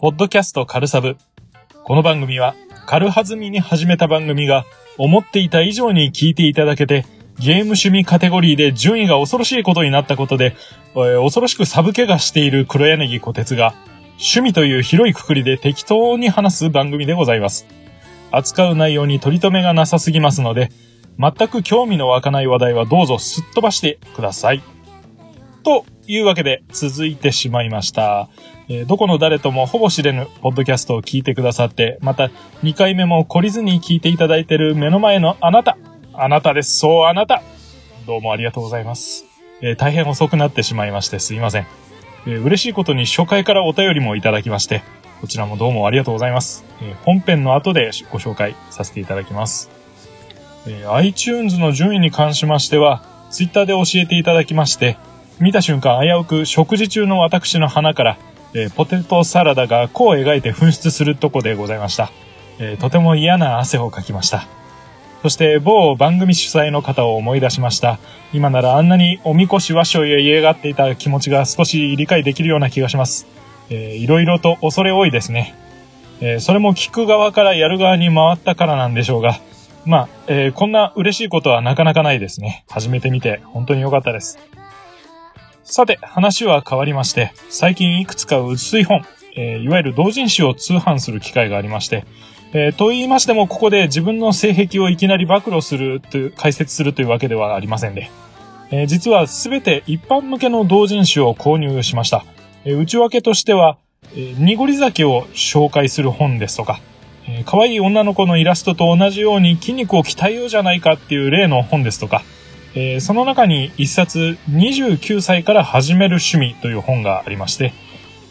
ポッドキャストカルサブ。この番組は、軽はずみに始めた番組が、思っていた以上に聞いていただけて、ゲーム趣味カテゴリーで順位が恐ろしいことになったことで、えー恐ろしくサブ怪我している黒柳小鉄が、趣味という広いくくりで適当に話す番組でございます。扱う内容に取り留めがなさすぎますので、全く興味の湧かない話題はどうぞすっ飛ばしてください。というわけで続いてしまいました。えーどこの誰ともほぼ知れぬポッドキャストを聞いてくださって、また2回目も懲りずに聞いていただいている目の前のあなた。あなたです。そうあなた。どうもありがとうございます。えー大変遅くなってしまいましてすいません。えー嬉しいことに初回からお便りもいただきまして、こちらもどうもありがとうございます。えー本編の後でご紹介させていただきます。え iTunes の順位に関しましては、Twitter で教えていただきまして、見た瞬間危うく食事中の私の鼻から、えポテトサラダが弧を描いて噴出するとこでございました。えとても嫌な汗をかきました。そして某番組主催の方を思い出しました。今ならあんなにおみこし和尚へ嫌がっていた気持ちが少し理解できるような気がします。えーいろいろと恐れ多いですね。えーそれも聞く側からやる側に回ったからなんでしょうが、まあ、えーこんな嬉しいことはなかなかないですね。始めてみて本当に良かったです。さて、話は変わりまして、最近いくつか薄い本、えーいわゆる同人誌を通販する機会がありまして、えーと言いましても、ここで自分の性癖をいきなり暴露するという、解説するというわけではありませんで、えー実はすべて一般向けの同人誌を購入しました。えー内訳としては、えー濁り酒を紹介する本ですとか、えー可愛い女の子のイラストと同じように筋肉を鍛えようじゃないかっていう例の本ですとか、えーその中に一冊29歳から始める趣味という本がありまして、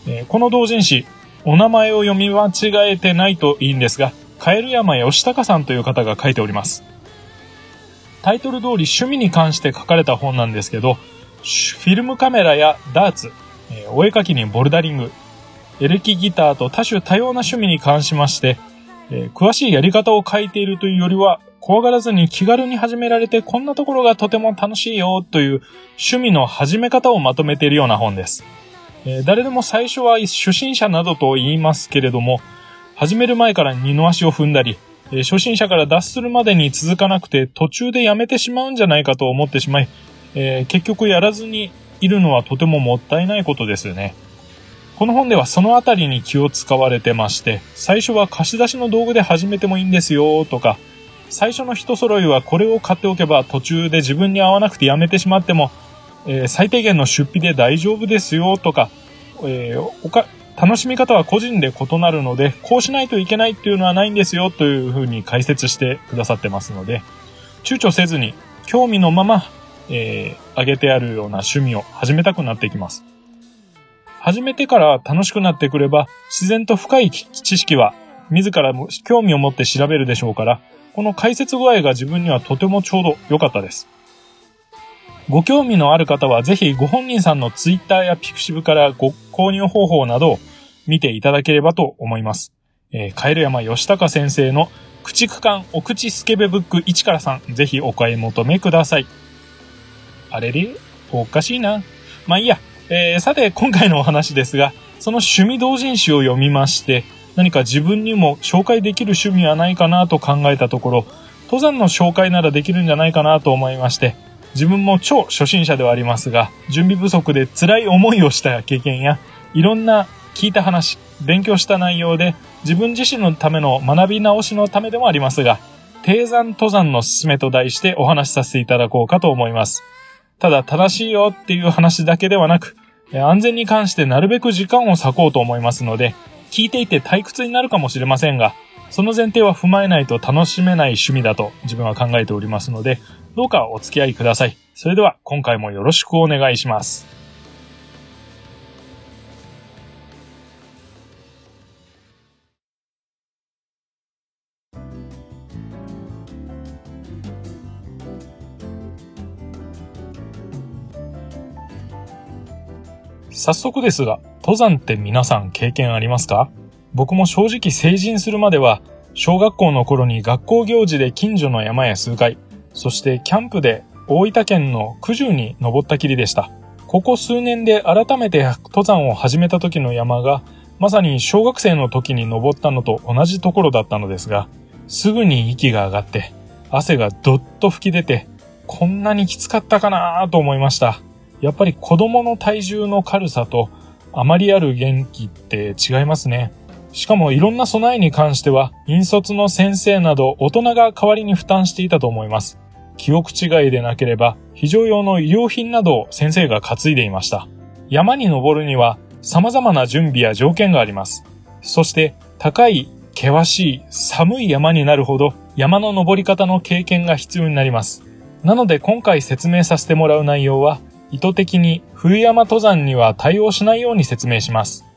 えーこの同人誌、お名前を読み間違えてないといいんですが、カエル山義隆さんという方が書いております。タイトル通り趣味に関して書かれた本なんですけど、フィルムカメラやダーツ、お絵描きにボルダリング、エレキギターと多種多様な趣味に関しまして、え詳しいやり方を書いているというよりは、怖がらずに気軽に始められてこんなところがとても楽しいよという趣味の始め方をまとめているような本です。えー誰でも最初は初心者などと言いますけれども、始める前から二の足を踏んだり、えー初心者から脱するまでに続かなくて途中でやめてしまうんじゃないかと思ってしまい、えー結局やらずにいるのはとてももったいないことですよね。この本ではそのあたりに気を使われてまして、最初は貸し出しの道具で始めてもいいんですよとか、最初の一揃いはこれを買っておけば途中で自分に合わなくてやめてしまっても、えー最低限の出費で大丈夫ですよとか、えーおか楽しみ方は個人で異なるので、こうしないといけないっていうのはないんですよというふうに解説してくださってますので、躊躇せずに興味のまま、えー、上げてあるような趣味を始めたくなってきます。始めてから楽しくなってくれば、自然と深い知識は自らも興味を持って調べるでしょうから、この解説具合が自分にはとてもちょうど良かったです。ご興味のある方はぜひご本人さんのツイッターやピクシブからご購入方法などを見ていただければと思います。えー、カエル山義隆先生の駆逐艦お口スケベブック1から3、ぜひお買い求めください。あれれ？おかしいな。まあいいや。えーさて、今回のお話ですが、その趣味同人誌を読みまして、何か自分にも紹介できる趣味はないかなと考えたところ、登山の紹介ならできるんじゃないかなと思いまして、自分も超初心者ではありますが、準備不足で辛い思いをした経験や、いろんな聞いた話、勉強した内容で、自分自身のための学び直しのためでもありますが、低山登山のすすめと題してお話しさせていただこうかと思います。ただ正しいよっていう話だけではなく、安全に関してなるべく時間を割こうと思いますので、聞いていて退屈になるかもしれませんが、その前提は踏まえないと楽しめない趣味だと自分は考えておりますので、どうかお付き合いください。それでは今回もよろしくお願いします。早速ですが、登山って皆さん経験ありますか？僕も正直成人するまでは、小学校の頃に学校行事で近所の山へ数回そしてキャンプで大分県の九十に登ったきりでした。ここ数年で改めて登山を始めた時の山が、まさに小学生の時に登ったのと同じところだったのですが、すぐに息が上がって、汗がどっと吹き出て、こんなにきつかったかなと思いました。やっぱり子供の体重の軽さとあまりある元気って違いますね。しかもいろんな備えに関しては、引率の先生など大人が代わりに負担していたと思います。記憶違いでなければ、非常用の医療品などを先生が担いでいました。山に登るには様々な準備や条件があります。そして高い、険しい、寒い山になるほど山の登り方の経験が必要になります。なので今回説明させてもらう内容は意図的に冬山登山には対応しないように説明します。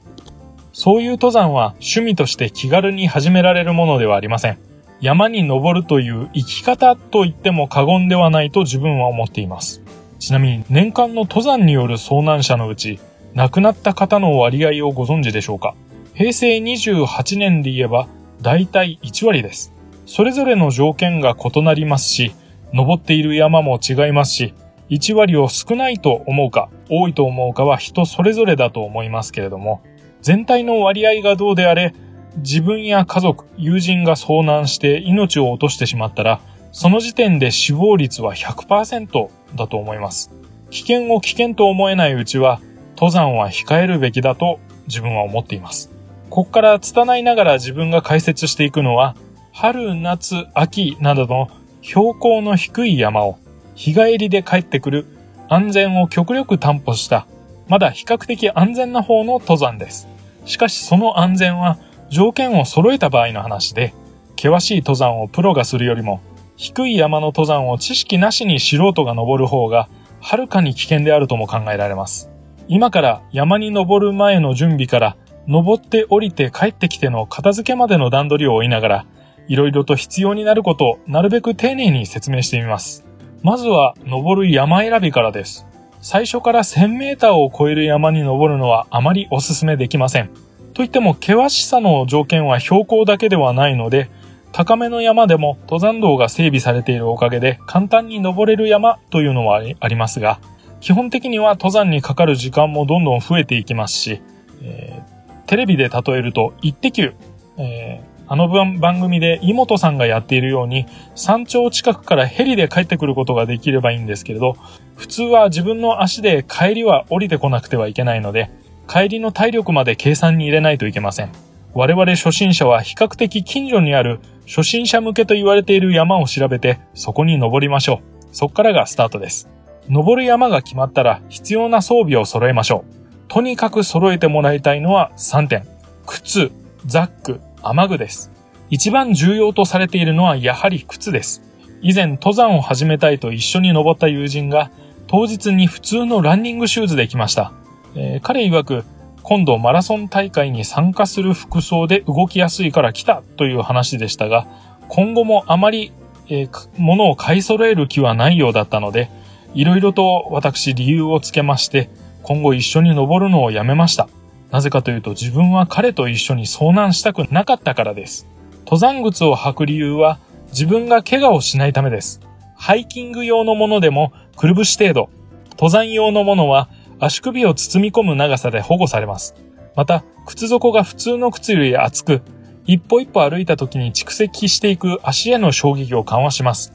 そういう登山は趣味として気軽に始められるものではありません。山に登るという生き方と言っても過言ではないと自分は思っています。ちなみに年間の登山による遭難者のうち、亡くなった方の割合をご存知でしょうか？平成28年で言えば、だいたい1割です。それぞれの条件が異なりますし、登っている山も違いますし、1割を少ないと思うか、多いと思うかは人それぞれだと思いますけれども、全体の割合がどうであれ、自分や家族、友人が遭難して命を落としてしまったら、その時点で死亡率は100%だと思います。危険を危険と思えないうちは、登山は控えるべきだと自分は思っています。ここから拙いながら自分が解説していくのは、春、夏、秋などの標高の低い山を日帰りで帰ってくる安全を極力担保した、まだ比較的安全な方の登山です。しかしその安全は条件を揃えた場合の話で、険しい登山をプロがするよりも、低い山の登山を知識なしに素人が登る方が、はるかに危険であるとも考えられます。今から山に登る前の準備から、登って降りて帰ってきての片付けまでの段取りを追いながら、いろいろと必要になることをなるべく丁寧に説明してみます。まずは登る山選びからです。最初から1000メーターを超える山に登るのはあまりお勧めできません。といっても険しさの条件は標高だけではないので、高めの山でも登山道が整備されているおかげで簡単に登れる山というのはありますが、基本的には登山にかかる時間もどんどん増えていきますし、えー、テレビで例えると、イッテ Q、えーあの番組で妹さんがやっているように山頂近くからヘリで帰ってくることができればいいんですけれど、普通は自分の足で帰りは降りてこなくてはいけないので、帰りの体力まで計算に入れないといけません。我々初心者は比較的近所にある初心者向けと言われている山を調べてそこに登りましょう。そこからがスタートです。登る山が決まったら必要な装備を揃えましょう。とにかく揃えてもらいたいのは3点。靴、ザック、雨具です。一番重要とされているのはやはり靴です。以前登山を始めたいと一緒に登った友人が当日に普通のランニングシューズで来ました。えー、彼曰く今度マラソン大会に参加する服装で動きやすいから来たという話でしたが、今後もあまり、えー、物を買い揃える気はないようだったので、いろいろと私理由をつけまして、今後一緒に登るのをやめました。なぜかというと自分は彼と一緒に遭難したくなかったからです。登山靴を履く理由は自分が怪我をしないためです。ハイキング用のものでもくるぶし程度。登山用のものは足首を包み込む長さで保護されます。また、靴底が普通の靴より厚く、一歩一歩歩いた時に蓄積していく足への衝撃を緩和します。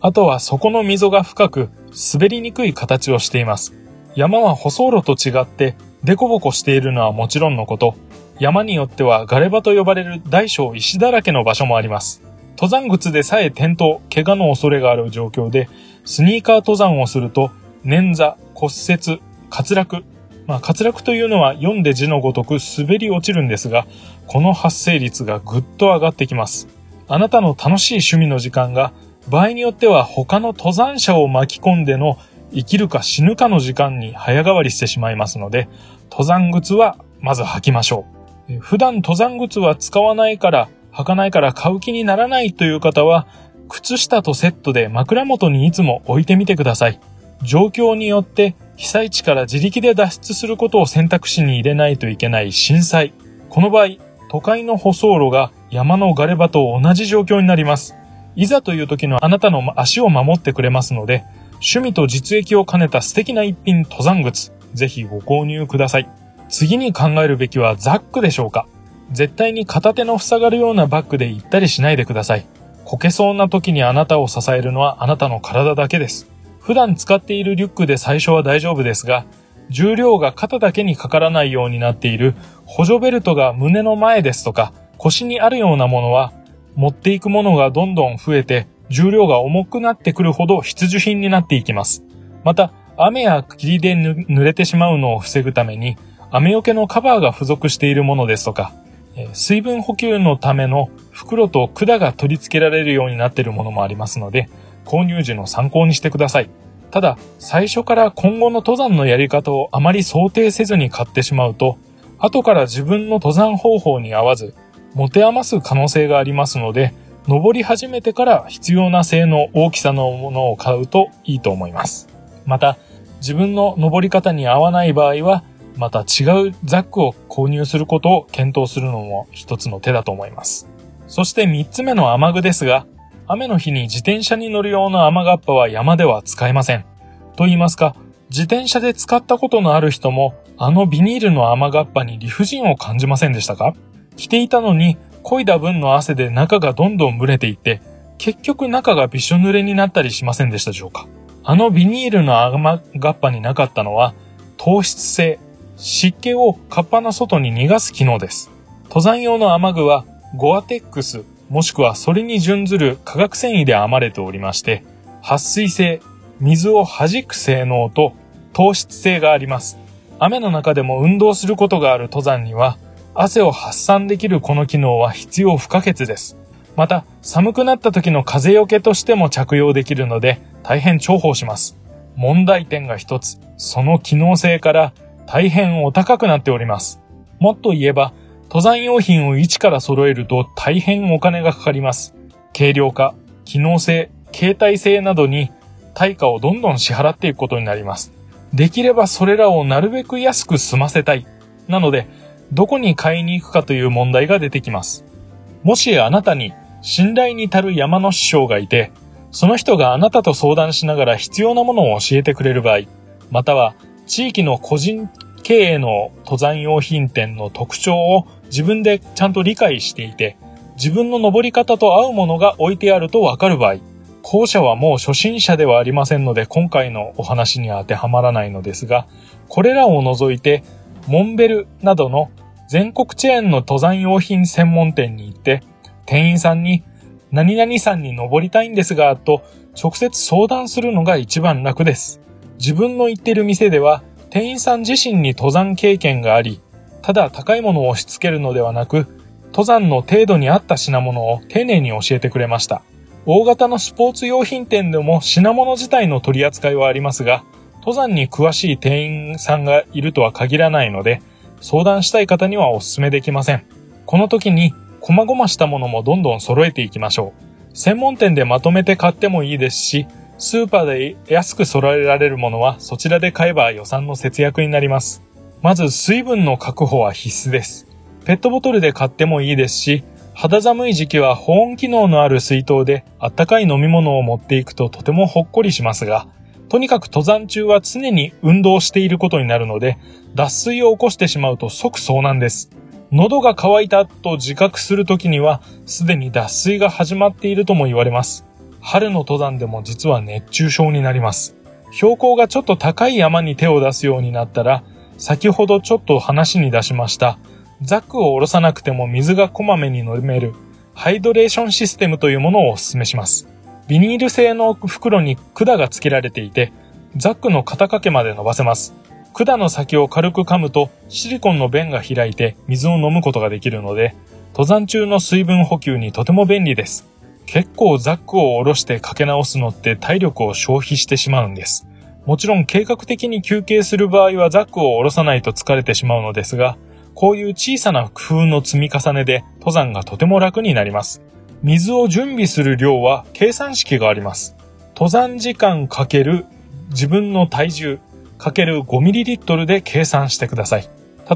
あとは底の溝が深く、滑りにくい形をしています。山は舗装路と違ってデコボコしているのはもちろんのこと、山によってはガレ場と呼ばれる大小石だらけの場所もあります。登山靴でさえ転倒、怪我の恐れがある状況で、スニーカー登山をすると、捻挫、骨折、滑落。まあ、滑落というのは読んで字のごとく滑り落ちるんですが、この発生率がぐっと上がってきます。あなたの楽しい趣味の時間が、場合によっては他の登山者を巻き込んでの生きるか死ぬかの時間に早変わりしてしまいますので、登山靴はまず履きましょう。普段登山靴は使わないから、履かないから買う気にならないという方は、靴下とセットで枕元にいつも置いてみてください。状況によって被災地から自力で脱出することを選択肢に入れないといけない震災。この場合、都会の舗装路が山のガレ場と同じ状況になります。いざという時のあなたの足を守ってくれますので、趣味と実益を兼ねた素敵な一品登山靴、ぜひご購入ください。次に考えるべきはザックでしょうか絶対に片手の塞がるようなバッグで行ったりしないでください。こけそうな時にあなたを支えるのはあなたの体だけです。普段使っているリュックで最初は大丈夫ですが、重量が肩だけにかからないようになっている補助ベルトが胸の前ですとか腰にあるようなものは持っていくものがどんどん増えて重量が重くなってくるほど必需品になっていきます。また、雨や霧で濡れてしまうのを防ぐために雨よけのカバーが付属しているものですとか、水分補給のための袋と管が取り付けられるようになっているものもありますので、購入時の参考にしてください。ただ、最初から今後の登山のやり方をあまり想定せずに買ってしまうと、後から自分の登山方法に合わず、持て余す可能性がありますので、登り始めてから必要な性能、大きさのものを買うといいと思います。また、自分の登り方に合わない場合は、また違うザックを購入することを検討するのも一つの手だと思います。そして三つ目の雨具ですが、雨の日に自転車に乗る用の雨がっぱは山では使えません。と言いますか、自転車で使ったことのある人も、あのビニールの雨がっぱに理不尽を感じませんでしたか？着ていたのに、漕いだ分の汗で中がどんどん蒸れていって、結局中がびしょ濡れになったりしませんでしたでしょうか？あのビニールの雨がっぱになかったのは、糖質性、湿気をカッパの外に逃がす機能です。登山用の雨具は、ゴアテックス、もしくはそれに準ずる化学繊維で編まれておりまして、撥水性、水を弾く性能と糖質性があります。雨の中でも運動することがある登山には、汗を発散できるこの機能は必要不可欠です。また、寒くなった時の風よけとしても着用できるので、大変重宝します。問題点が一つ、その機能性から大変お高くなっております。もっと言えば、登山用品を一から揃えると大変お金がかかります。軽量化、機能性、携帯性などに対価をどんどん支払っていくことになります。できればそれらをなるべく安く済ませたい。なので、どこに買いに行くかという問題が出てきます。もしあなたに信頼に足る山の師匠がいて、その人があなたと相談しながら必要なものを教えてくれる場合、または地域の個人経営の登山用品店の特徴を自分でちゃんと理解していて、自分の登り方と合うものが置いてあるとわかる場合、後者はもう初心者ではありませんので今回のお話には当てはまらないのですが、これらを除いて、モンベルなどの全国チェーンの登山用品専門店に行って、店員さんに、何々さんに登りたいんですが、と直接相談するのが一番楽です。自分の行ってる店では、店員さん自身に登山経験があり、ただ高いものを押し付けるのではなく、登山の程度に合った品物を丁寧に教えてくれました。大型のスポーツ用品店でも品物自体の取り扱いはありますが、登山に詳しい店員さんがいるとは限らないので、相談したい方にはお勧めできません。この時に、細々したものもどんどん揃えていきましょう。専門店でまとめて買ってもいいですし、スーパーで安く揃えられるものはそちらで買えば予算の節約になります。まず水分の確保は必須です。ペットボトルで買ってもいいですし、肌寒い時期は保温機能のある水筒であったかい飲み物を持っていくととてもほっこりしますが、とにかく登山中は常に運動していることになるので、脱水を起こしてしまうと即遭難です。喉が渇いたと自覚するときには、すでに脱水が始まっているとも言われます。春の登山でも実は熱中症になります。標高がちょっと高い山に手を出すようになったら、先ほどちょっと話に出しました、ザックを下ろさなくても水がこまめに飲めるハイドレーションシステムというものをお勧めします。ビニール製の袋に管が付けられていて、ザックの肩掛けまで伸ばせます。管の先を軽く噛むとシリコンの弁が開いて水を飲むことができるので、登山中の水分補給にとても便利です。結構ザックを下ろしてかけ直すのって体力を消費してしまうんです。もちろん計画的に休憩する場合はザックを下ろさないと疲れてしまうのですが、こういう小さな工夫の積み重ねで登山がとても楽になります。水を準備する量は計算式があります。登山時間かける自分の体重 ×5ml で計算してください。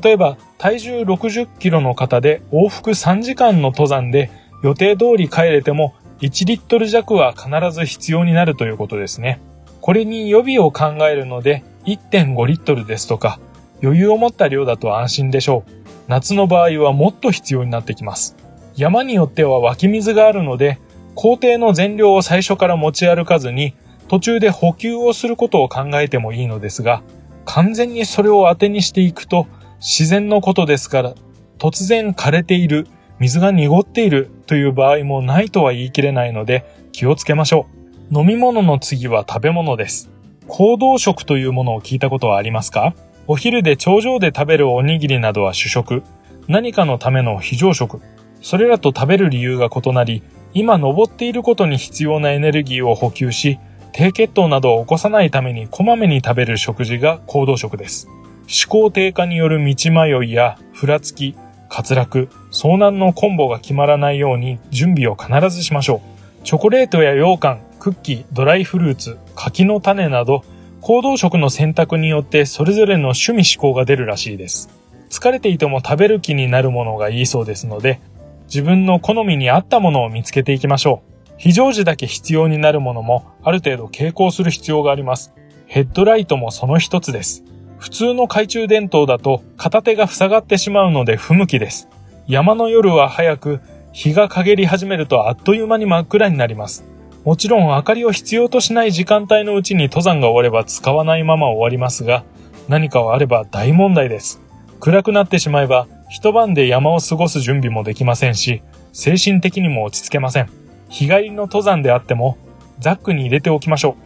例えば、体重 60kg の方で往復3時間の登山で予定通り帰れても1リットル弱は必ず必要になるということですね。これに予備を考えるので1.5リットルですとか余裕を持った量だと安心でしょう。夏の場合はもっと必要になってきます。山によっては湧き水があるので工程の全量を最初から持ち歩かずに途中で補給をすることを考えてもいいのですが完全にそれを当てにしていくと自然のことですから突然枯れている水が濁っているという場合もないとは言い切れないので気をつけましょう。飲み物の次は食べ物です。行動食というものを聞いたことはありますか？お昼で頂上で食べるおにぎりなどは主食、何かのための非常食。それらと食べる理由が異なり、今登っていることに必要なエネルギーを補給し、低血糖などを起こさないためにこまめに食べる食事が行動食です。思考低下による道迷いやふらつき、滑落、遭難のコンボが決まらないように準備を必ずしましょう。チョコレートや羊羹、クッキー、ドライフルーツ、柿の種など、行動食の選択によってそれぞれの趣味思考が出るらしいです。疲れていても食べる気になるものがいいそうですので、自分の好みに合ったものを見つけていきましょう。非常時だけ必要になるものもある程度傾向する必要があります。ヘッドライトもその一つです。普通の懐中電灯だと片手が塞がってしまうので不向きです。山の夜は早く、日が陰り始めるとあっという間に真っ暗になります。もちろん明かりを必要としない時間帯のうちに登山が終われば使わないまま終わりますが、何かはあれば大問題です。暗くなってしまえば一晩で山を過ごす準備もできませんし、精神的にも落ち着けません。日帰りの登山であっても、ザックに入れておきましょ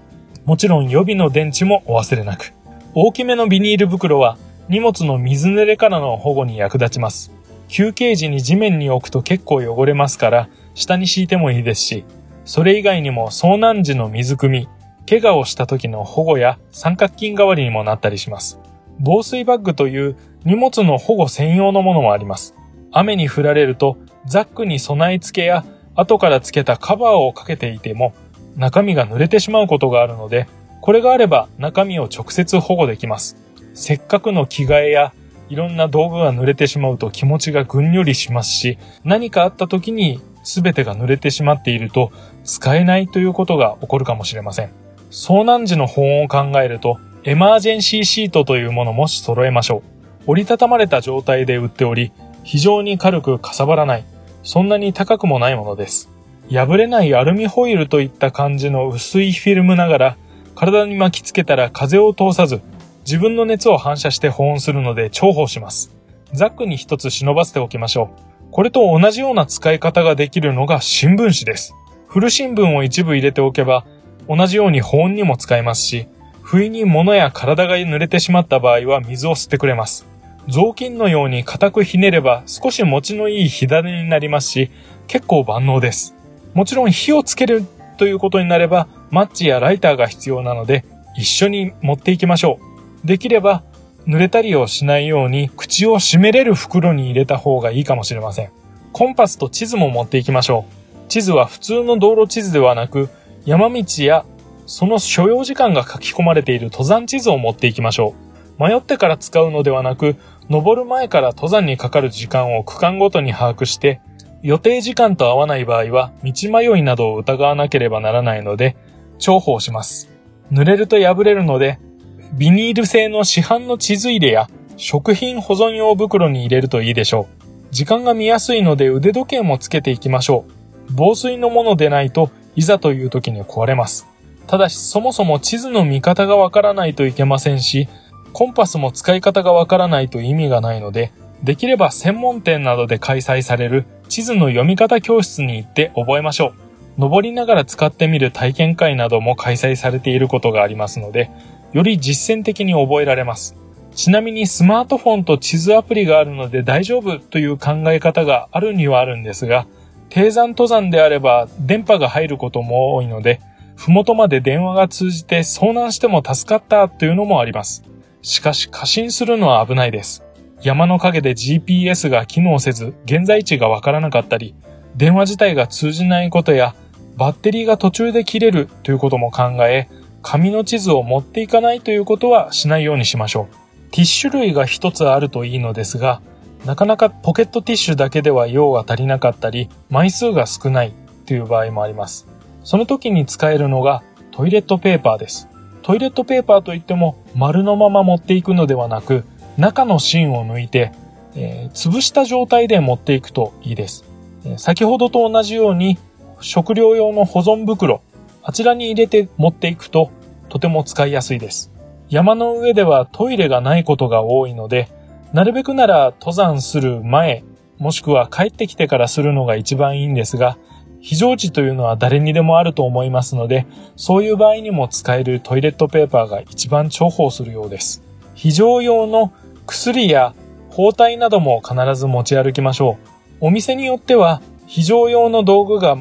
う。もちろん予備の電池もお忘れなく。大きめのビニール袋は荷物の水濡れからの保護に役立ちます。休憩時に地面に置くと結構汚れますから、下に敷いてもいいですし、それ以外にも遭難時の水汲み、怪我をした時の保護や三角巾代わりにもなったりします。防水バッグという荷物の保護専用のものもあります。雨に降られるとザックに備え付けや後から付けたカバーをかけていても中身が濡れてしまうことがあるのでこれがあれば中身を直接保護できます。せっかくの着替えやいろんな道具が濡れてしまうと気持ちがぐんよりしますし、何かあった時に全てが濡れてしまっていると使えないということが起こるかもしれません。遭難時の保温を考えると、エマージェンシーシートというものも揃えましょう。折りたたまれた状態で売っており、非常に軽くかさばらない、そんなに高くもないものです。破れないアルミホイルといった感じの薄いフィルムながら、体に巻きつけたら風を通さず、自分の熱を反射して保温するので重宝します。ザックに一つ忍ばせておきましょう。これと同じような使い方ができるのが新聞紙です。古新聞を一部入れておけば、同じように保温にも使えますし、不意に物や体が濡れてしまった場合は水を吸ってくれます。雑巾のように固くひねれば少し持ちのいい火種になりますし、結構万能です。もちろん火をつけるということになれば、マッチやライターが必要なので、一緒に持っていきましょう。できれば、濡れたりをしないように口を閉めれる袋に入れた方がいいかもしれません。コンパスと地図も持っていきましょう。地図は普通の道路地図ではなく、山道やその所要時間が書き込まれている登山地図を持っていきましょう。迷ってから使うのではなく、登る前から登山にかかる時間を区間ごとに把握して、予定時間と合わない場合は道迷いなどを疑わなければならないので、重宝します。濡れると破れるので、ビニール製の市販の地図入れや食品保存用袋に入れるといいでしょう。時間が見やすいので腕時計もつけていきましょう。防水のものでないといざという時に壊れます。ただしそもそも地図の見方がわからないといけませんし、コンパスも使い方がわからないと意味がないので、できれば専門店などで開催される地図の読み方教室に行って覚えましょう。登りながら使ってみる体験会なども開催されていることがありますので、より実践的に覚えられます。ちなみにスマートフォンと地図アプリがあるので大丈夫という考え方があるにはあるんですが、低山登山であれば電波が入ることも多いので、ふもとまで電話が通じて遭難しても助かったというのもあります。しかし過信するのは危ないです。山の陰で GPS が機能せず現在地がわからなかったり、電話自体が通じないことやバッテリーが途中で切れるということも考え、紙の地図を持っていかないということはしないようにしましょう。ティッシュ類が一つあるといいのですが、なかなかポケットティッシュだけでは用が足りなかったり、枚数が少ないという場合もあります。その時に使えるのがトイレットペーパーです。トイレットペーパーといっても丸のまま持っていくのではなく、中の芯を抜いて、えー、潰した状態で持っていくといいです。先ほどと同じように食料用の保存袋、あちらに入れて持っていくととても使いやすいです。山の上ではトイレがないことが多いので、なるべくなら登山する前、もしくは帰ってきてからするのが一番いいんですが、非常時というのは誰にでもあると思いますので、そういう場合にも使えるトイレットペーパーが一番重宝するようです。非常用の薬や包帯なども必ず持ち歩きましょう。お店によっては非常用の道具が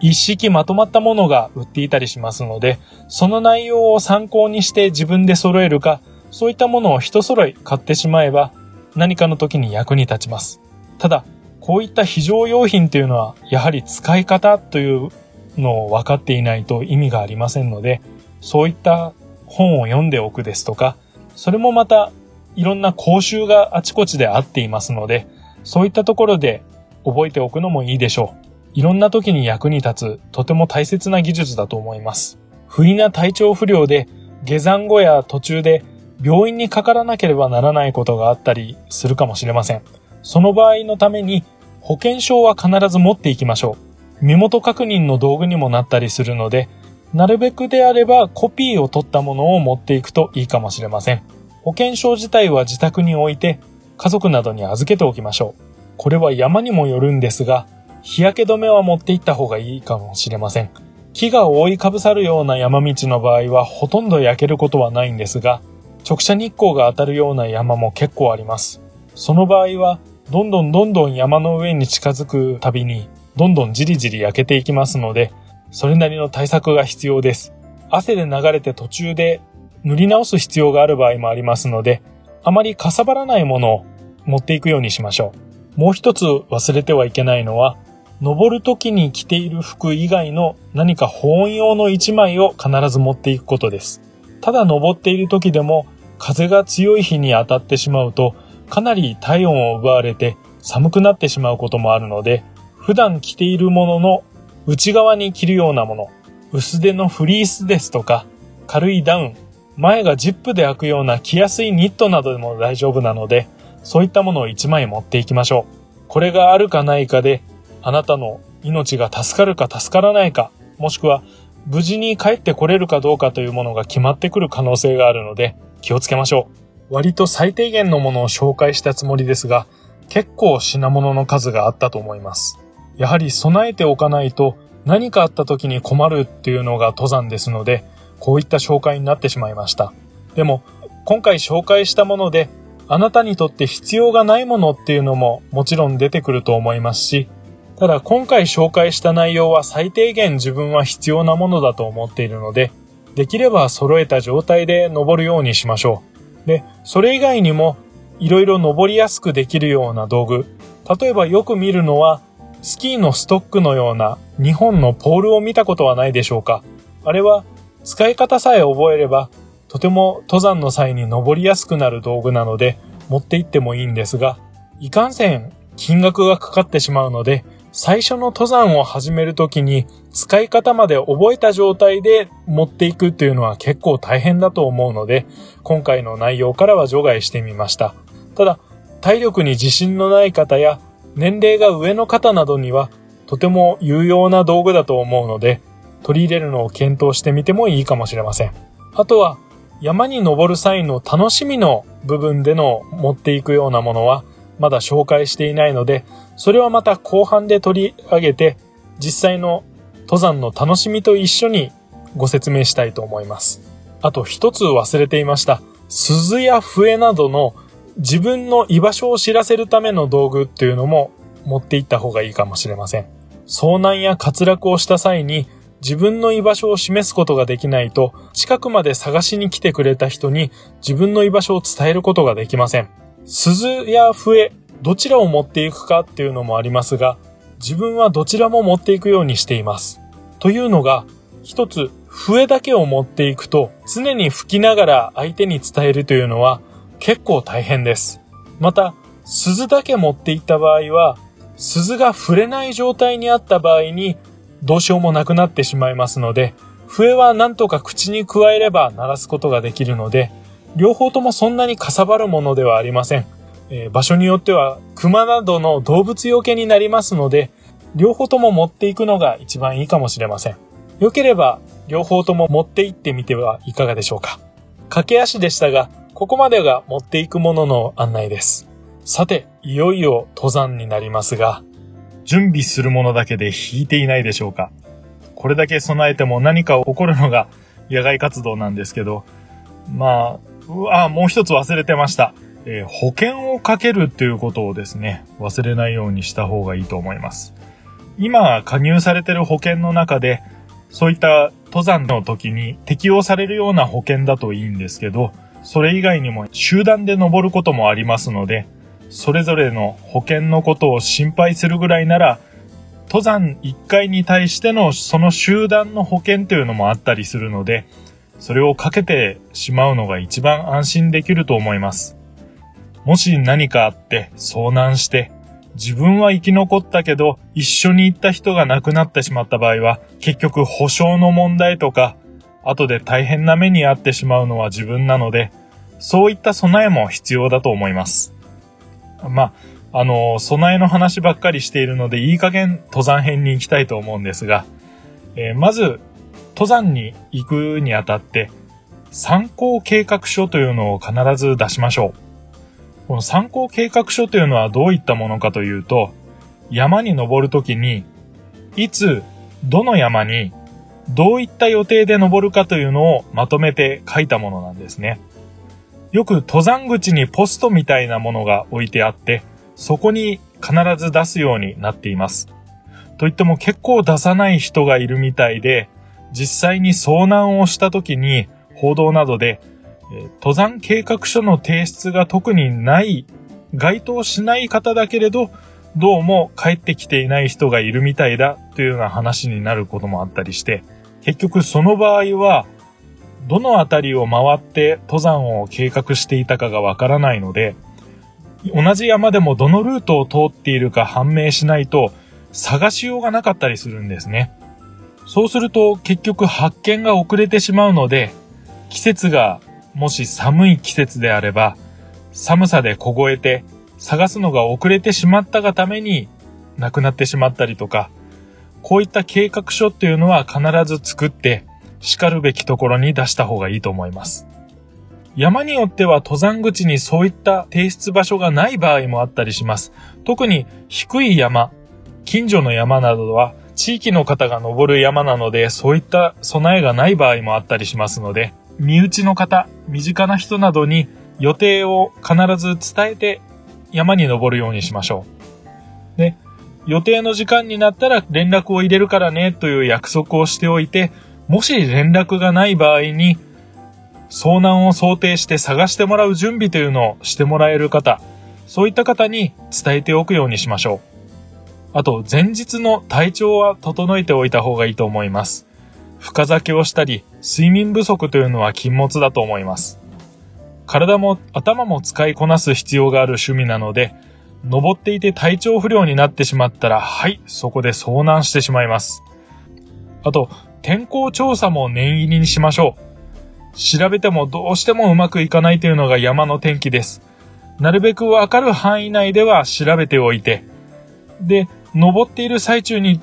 一式まとまったものが売っていたりしますので、その内容を参考にして自分で揃えるか、そういったものを一揃い買ってしまえば何かの時に役に立ちます。ただ、こういった非常用品というのは、やはり使い方というのを分かっていないと意味がありませんので、そういった本を読んでおくですとか、それもまたいろんな講習があちこちであっていますので、そういったところで覚えておくのもいいでしょう。いろんな時に役に立つ、とても大切な技術だと思います。不意な体調不良で、下山後や途中で病院にかからなければならないことがあったりするかもしれません。その場合のために保険証は必ず持っていきましょう。身元確認の道具にもなったりするので、なるべくであればコピーを取ったものを持っていくといいかもしれません。保険証自体は自宅に置いて家族などに預けておきましょう。これは山にもよるんですが、日焼け止めは持って行った方がいいかもしれません。木が覆いかぶさるような山道の場合はほとんど焼けることはないんですが、直射日光が当たるような山も結構あります。その場合はどんどんどんどん山の上に近づくたびに、どんどんじりじり焼けていきますので、それなりの対策が必要です。汗で流れて途中で塗り直す必要がある場合もありますので、あまりかさばらないものを持っていくようにしましょう。もう一つ忘れてはいけないのは、登る時に着ている服以外の何か保温用の一枚を必ず持っていくことです。ただ登っている時でも風が強い日に当たってしまうとかなり体温を奪われて寒くなってしまうこともあるので、普段着ているものの内側に着るようなもの、薄手のフリースですとか、軽いダウン、前がジップで開くような着やすいニットなどでも大丈夫なので、そういったものを1枚持っていきましょう。これがあるかないかで、あなたの命が助かるか助からないか、もしくは無事に帰ってこれるかどうかというものが決まってくる可能性があるので、気をつけましょう。割と最低限のものを紹介したつもりですが、結構品物の数があったと思います。やはり備えておかないと何かあった時に困るっていうのが登山ですので、こういった紹介になってしまいました。でも、今回紹介したもので、あなたにとって必要がないものっていうのももちろん出てくると思いますし、ただ今回紹介した内容は最低限自分は必要なものだと思っているので、できれば揃えた状態で登るようにしましょう。で、それ以外にも、いろいろ登りやすくできるような道具。例えばよく見るのは、スキーのストックのような2本のポールを見たことはないでしょうかあれは使い方さえ覚えれば、とても登山の際に登りやすくなる道具なので、持って行ってもいいんですが、いかんせん金額がかかってしまうので、最初の登山を始めるときに使い方まで覚えた状態で持っていくっていうのは結構大変だと思うので、今回の内容からは除外してみました。ただ、体力に自信のない方や年齢が上の方などにはとても有用な道具だと思うので、取り入れるのを検討してみてもいいかもしれません。あとは、山に登る際の楽しみの部分での持っていくようなものは、まだ紹介していないので、それはまた後半で取り上げて、実際の登山の楽しみと一緒にご説明したいと思います。あと一つ忘れていました。鈴や笛などの自分の居場所を知らせるための道具っていうのも持っていった方がいいかもしれません。遭難や滑落をした際に自分の居場所を示すことができないと近くまで探しに来てくれた人に自分の居場所を伝えることができません。鈴や笛、どちらを持っていくかっていうのもありますが、自分はどちらも持っていくようにしています。というのが、一つ、笛だけを持っていくと常に吹きながら相手に伝えるというのは結構大変です。また、鈴だけ持っていった場合は、鈴が触れない状態にあった場合にどうしようもなくなってしまいますので、笛はなんとか口に加えれば鳴らすことができるので、両方ともそんなにかさばるものではありません。えー、場所によっては熊などの動物よけになりますので、両方とも持っていくのが一番いいかもしれません。良ければ両方とも持って行ってみてはいかがでしょうか。駆け足でしたが、ここまでが持っていくものの案内です。さて、いよいよ登山になりますが、準備するものだけで引いていないでしょうか。これだけ備えても何か起こるのが野外活動なんですけど、まあ、うわ、もう一つ忘れてました。えー、保険をかけるっていうことをですね、忘れないようにした方がいいと思います。今、加入されてる保険の中で、そういった登山の時に適用されるような保険だといいんですけど、それ以外にも集団で登ることもありますので、それぞれの保険のことを心配するぐらいなら、登山1回に対してのその集団の保険というのもあったりするので、それをかけてしまうのが一番安心できると思います。もし何かあって遭難して自分は生き残ったけど一緒に行った人が亡くなってしまった場合は結局保証の問題とか後で大変な目に遭ってしまうのは自分なのでそういった備えも必要だと思います。まあ、あの、備えの話ばっかりしているのでいい加減登山編に行きたいと思うんですが、えー、まず登山に行くにあたって参考計画書というのを必ず出しましょう。この参考計画書というのはどういったものかというと、山に登るときに、いつ、どの山に、どういった予定で登るかというのをまとめて書いたものなんですね。よく登山口にポストみたいなものが置いてあって、そこに必ず出すようになっています。といっても結構出さない人がいるみたいで、実際に遭難をした時に報道などで、登山計画書の提出が特にない、該当しない方だけれど、どうも帰ってきていない人がいるみたいだというような話になることもあったりして、結局その場合は、どの辺りを回って登山を計画していたかがわからないので、同じ山でもどのルートを通っているか判明しないと探しようがなかったりするんですね。そうすると結局発見が遅れてしまうので、季節がもし寒い季節であれば、寒さで凍えて探すのが遅れてしまったがために亡くなってしまったりとか、こういった計画書っていうのは必ず作って叱るべきところに出した方がいいと思います。山によっては登山口にそういった提出場所がない場合もあったりします。特に低い山、近所の山などは地域の方が登る山なので、そういった備えがない場合もあったりしますので、身内の方、身近な人などに予定を必ず伝えて山に登るようにしましょう。で、予定の時間になったら連絡を入れるからねという約束をしておいて、もし連絡がない場合に、遭難を想定して探してもらう準備というのをしてもらえる方、そういった方に伝えておくようにしましょう。あと、前日の体調は整えておいた方がいいと思います。深酒をしたり、睡眠不足というのは禁物だと思います。体も頭も使いこなす必要がある趣味なので、登っていて体調不良になってしまったら、はい、そこで遭難してしまいます。あと、天候調査も念入りにしましょう。調べてもどうしてもうまくいかないというのが山の天気です。なるべくわかる範囲内では調べておいて、で、登っている最中に、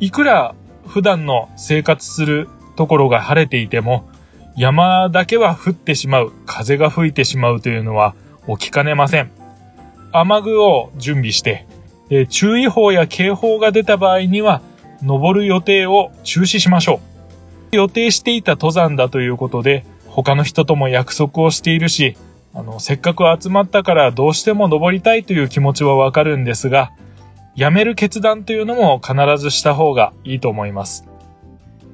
いくら普段の生活するところが晴れていても、山だけは降ってしまう、風が吹いてしまうというのは起きかねません。雨具を準備して、で注意報や警報が出た場合には、登る予定を中止しましょう。予定していた登山だということで、他の人とも約束をしているし、あの、せっかく集まったからどうしても登りたいという気持ちはわかるんですが、やめる決断というのも必ずした方がいいと思います。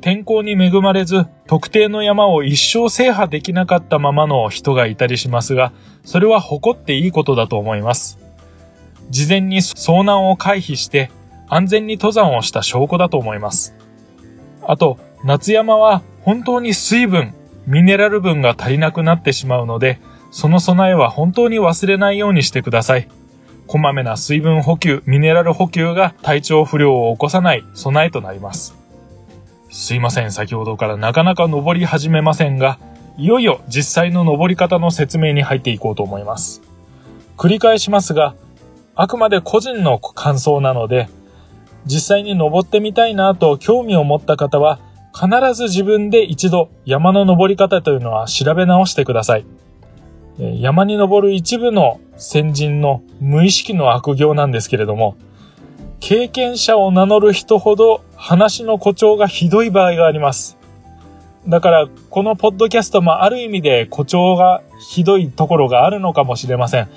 天候に恵まれず、特定の山を一生制覇できなかったままの人がいたりしますが、それは誇っていいことだと思います。事前に遭難を回避して安全に登山をした証拠だと思います。あと、夏山は本当に水分、ミネラル分が足りなくなってしまうので、その備えは本当に忘れないようにしてください。こまめな水分補給、ミネラル補給が体調不良を起こさない備えとなります。すいません、先ほどからなかなか登り始めませんが、いよいよ実際の登り方の説明に入っていこうと思います。繰り返しますが、あくまで個人の感想なので、実際に登ってみたいなと興味を持った方は、必ず自分で一度山の登り方というのは調べ直してください。山に登る一部の先人の無意識の悪行なんですけれども、経験者を名乗る人ほど話の誇張がひどい場合があります。だから、このポッドキャストもある意味で誇張がひどいところがあるのかもしれません。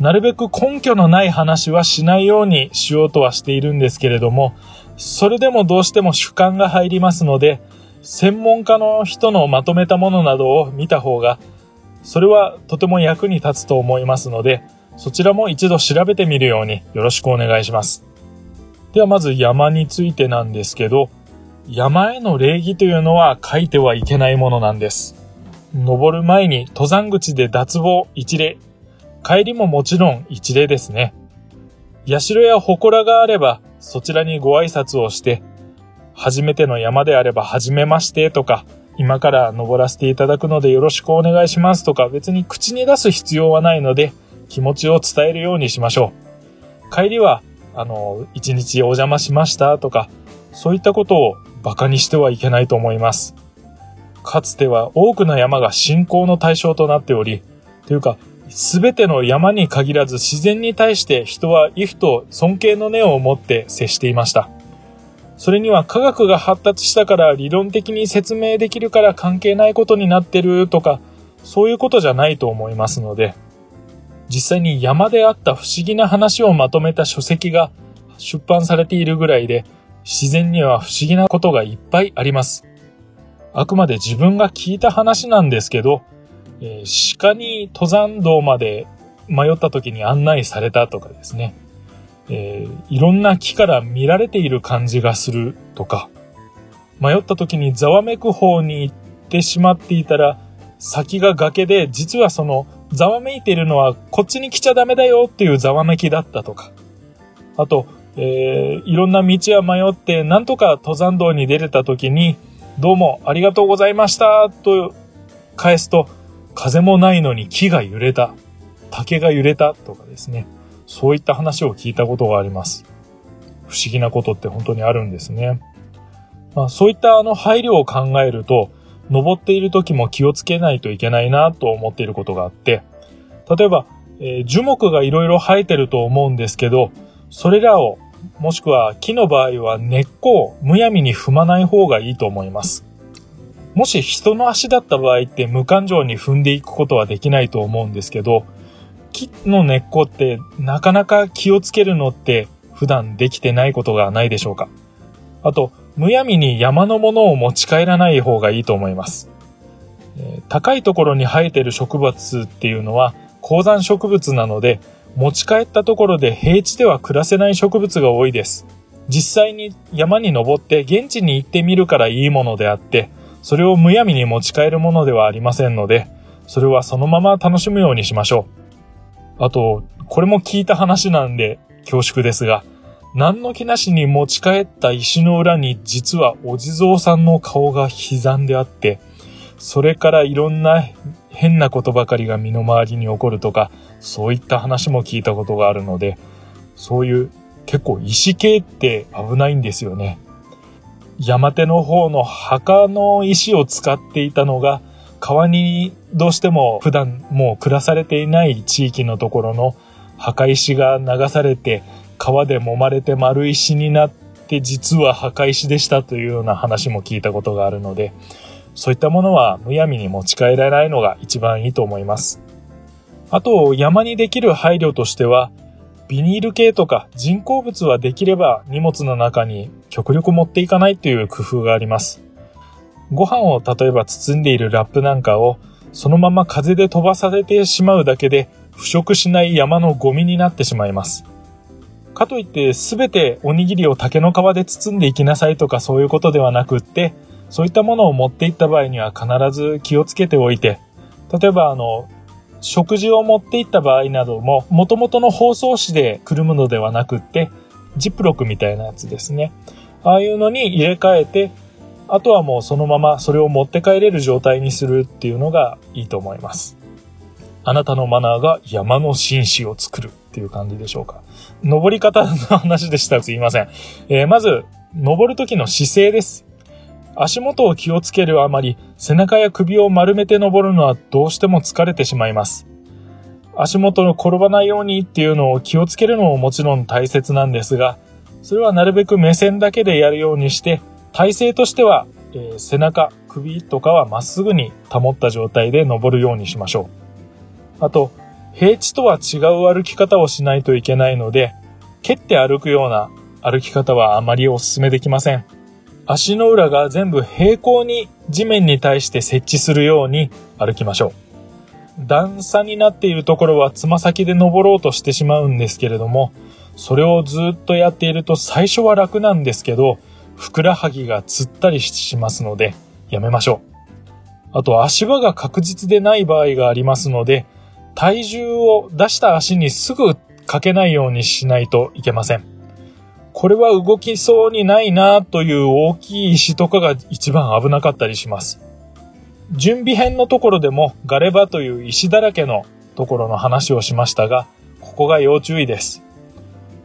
なるべく根拠のない話はしないようにしようとはしているんですけれども、それでもどうしても主観が入りますので、専門家の人のまとめたものなどを見た方が、それはとても役に立つと思いますので、そちらも一度調べてみるようによろしくお願いします。ではまず山についてなんですけど、山への礼儀というのは書いてはいけないものなんです。登る前に登山口で脱帽一礼。帰りももちろん一礼ですね。社や祠があればそちらにご挨拶をして、初めての山であれば初めましてとか、今から登らせていただくのでよろしくお願いしますとか別に口に出す必要はないので気持ちを伝えるようにしましょう。帰りは、あの、一日お邪魔しましたとか、そういったことを馬鹿にしてはいけないと思います。かつては多くの山が信仰の対象となっており、というか、すべての山に限らず自然に対して人は畏怖と尊敬の念を持って接していました。それには科学が発達したから理論的に説明できるから関係ないことになってるとか、そういうことじゃないと思いますので、実際に山であった不思議な話をまとめた書籍が出版されているぐらいで、自然には不思議なことがいっぱいあります。あくまで自分が聞いた話なんですけど、えー、鹿に登山道まで迷った時に案内されたとかですね、えー、いろんな木から見られている感じがするとか、迷った時にざわめく方に行ってしまっていたら、先が崖で、実はそのざわめいているのはこっちに来ちゃダメだよっていうざわめきだったとか、あと、えー、いろんな道は迷って、なんとか登山道に出れた時に、どうもありがとうございましたと返すと、風もないのに木が揺れた、竹が揺れたとかですね。そういった話を聞いたことがあります。不思議なことって本当にあるんですね。まあ、そういったあの配慮を考えると、登っている時も気をつけないといけないなと思っていることがあって、例えば、えー、樹木がいろいろ生えてると思うんですけど、それらを、もしくは木の場合は根っこをむやみに踏まない方がいいと思います。もし人の足だった場合って無感情に踏んでいくことはできないと思うんですけど、木の根っこってなかなか気をつけるのって普段できてないことがないでしょうか？あと、むやみに山のものを持ち帰らない方がいいと思います。高いところに生えてる植物っていうのは高山植物なので、持ち帰ったところで平地では暮らせない植物が多いです。実際に山に登って現地に行ってみるからいいものであって、それをむやみに持ち帰るものではありませんので、それはそのまま楽しむようにしましょう。あと、これも聞いた話なんで恐縮ですが、何の気なしに持ち帰った石の裏に実はお地蔵さんの顔が刻んであって、それからいろんな変なことばかりが身の回りに起こるとか、そういった話も聞いたことがあるので、そういう結構石系って危ないんですよね。山手の方の墓の石を使っていたのが、川にどうしても普段もう暮らされていない地域のところの墓石が流されて、川で揉まれて丸石になって実は墓石でしたというような話も聞いたことがあるので、そういったものはむやみに持ち帰らないのが一番いいと思います。あと、山にできる配慮としては、ビニール系とか人工物はできれば荷物の中に極力持っていかないという工夫があります。ご飯を例えば包んでいるラップなんかをそのまま風で飛ばされてしまうだけで腐食しない山のゴミになってしまいます。かといって全ておにぎりを竹の皮で包んでいきなさいとかそういうことではなくってそういったものを持っていった場合には必ず気をつけておいて、例えばあの、食事を持っていった場合なども、元々の包装紙でくるむのではなくって、ジップロックみたいなやつですね。ああいうのに入れ替えて、あとはもうそのままそれを持って帰れる状態にするっていうのがいいと思います。あなたのマナーが山の紳士を作るっていう感じでしょうか。登り方の話でしたすいません。えー、まず、登る時の姿勢です。足元を気をつけるあまり、背中や首を丸めて登るのはどうしても疲れてしまいます。足元の転ばないようにっていうのを気をつけるのももちろん大切なんですが、それはなるべく目線だけでやるようにして、体勢としては、えー、背中、首とかはまっすぐに保った状態で登るようにしましょう。あと、平地とは違う歩き方をしないといけないので、蹴って歩くような歩き方はあまりお勧めできません。足の裏が全部平行に地面に対して設置するように歩きましょう。段差になっているところはつま先で登ろうとしてしまうんですけれども、それをずっとやっていると最初は楽なんですけど、ふくらはぎがつったりしますので、やめましょう。あと足場が確実でない場合がありますので、体重を出した足にすぐかけないようにしないといけません。これは動きそうにないなという大きい石とかが一番危なかったりします。準備編のところでもガレバという石だらけのところの話をしましたが、ここが要注意です。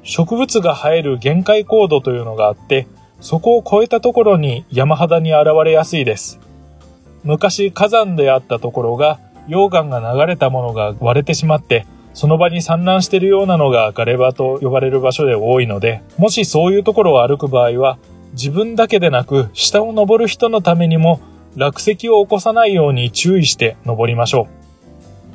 植物が生える限界高度というのがあって、そこを超えたところに山肌に現れやすいです。昔火山であったところが溶岩が流れたものが割れてしまってその場に散乱しているようなのがガレ場と呼ばれる場所で多いので、もしそういうところを歩く場合は、自分だけでなく、下を登る人のためにも、落石を起こさないように注意して登りましょ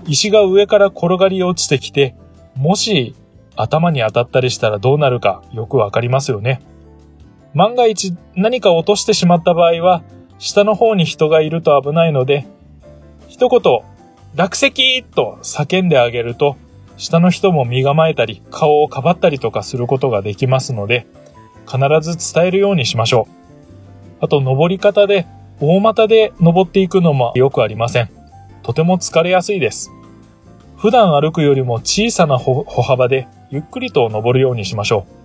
う。石が上から転がり落ちてきて、もし頭に当たったりしたらどうなるかよくわかりますよね。万が一何か落としてしまった場合は、下の方に人がいると危ないので、一言、落石と叫んであげると下の人も身構えたり、顔をかばったりとかすることができますので、必ず伝えるようにしましょう。あと、登り方で、大股で登っていくのもよくありません。とても疲れやすいです。普段歩くよりも小さな歩幅で、ゆっくりと登るようにしましょう。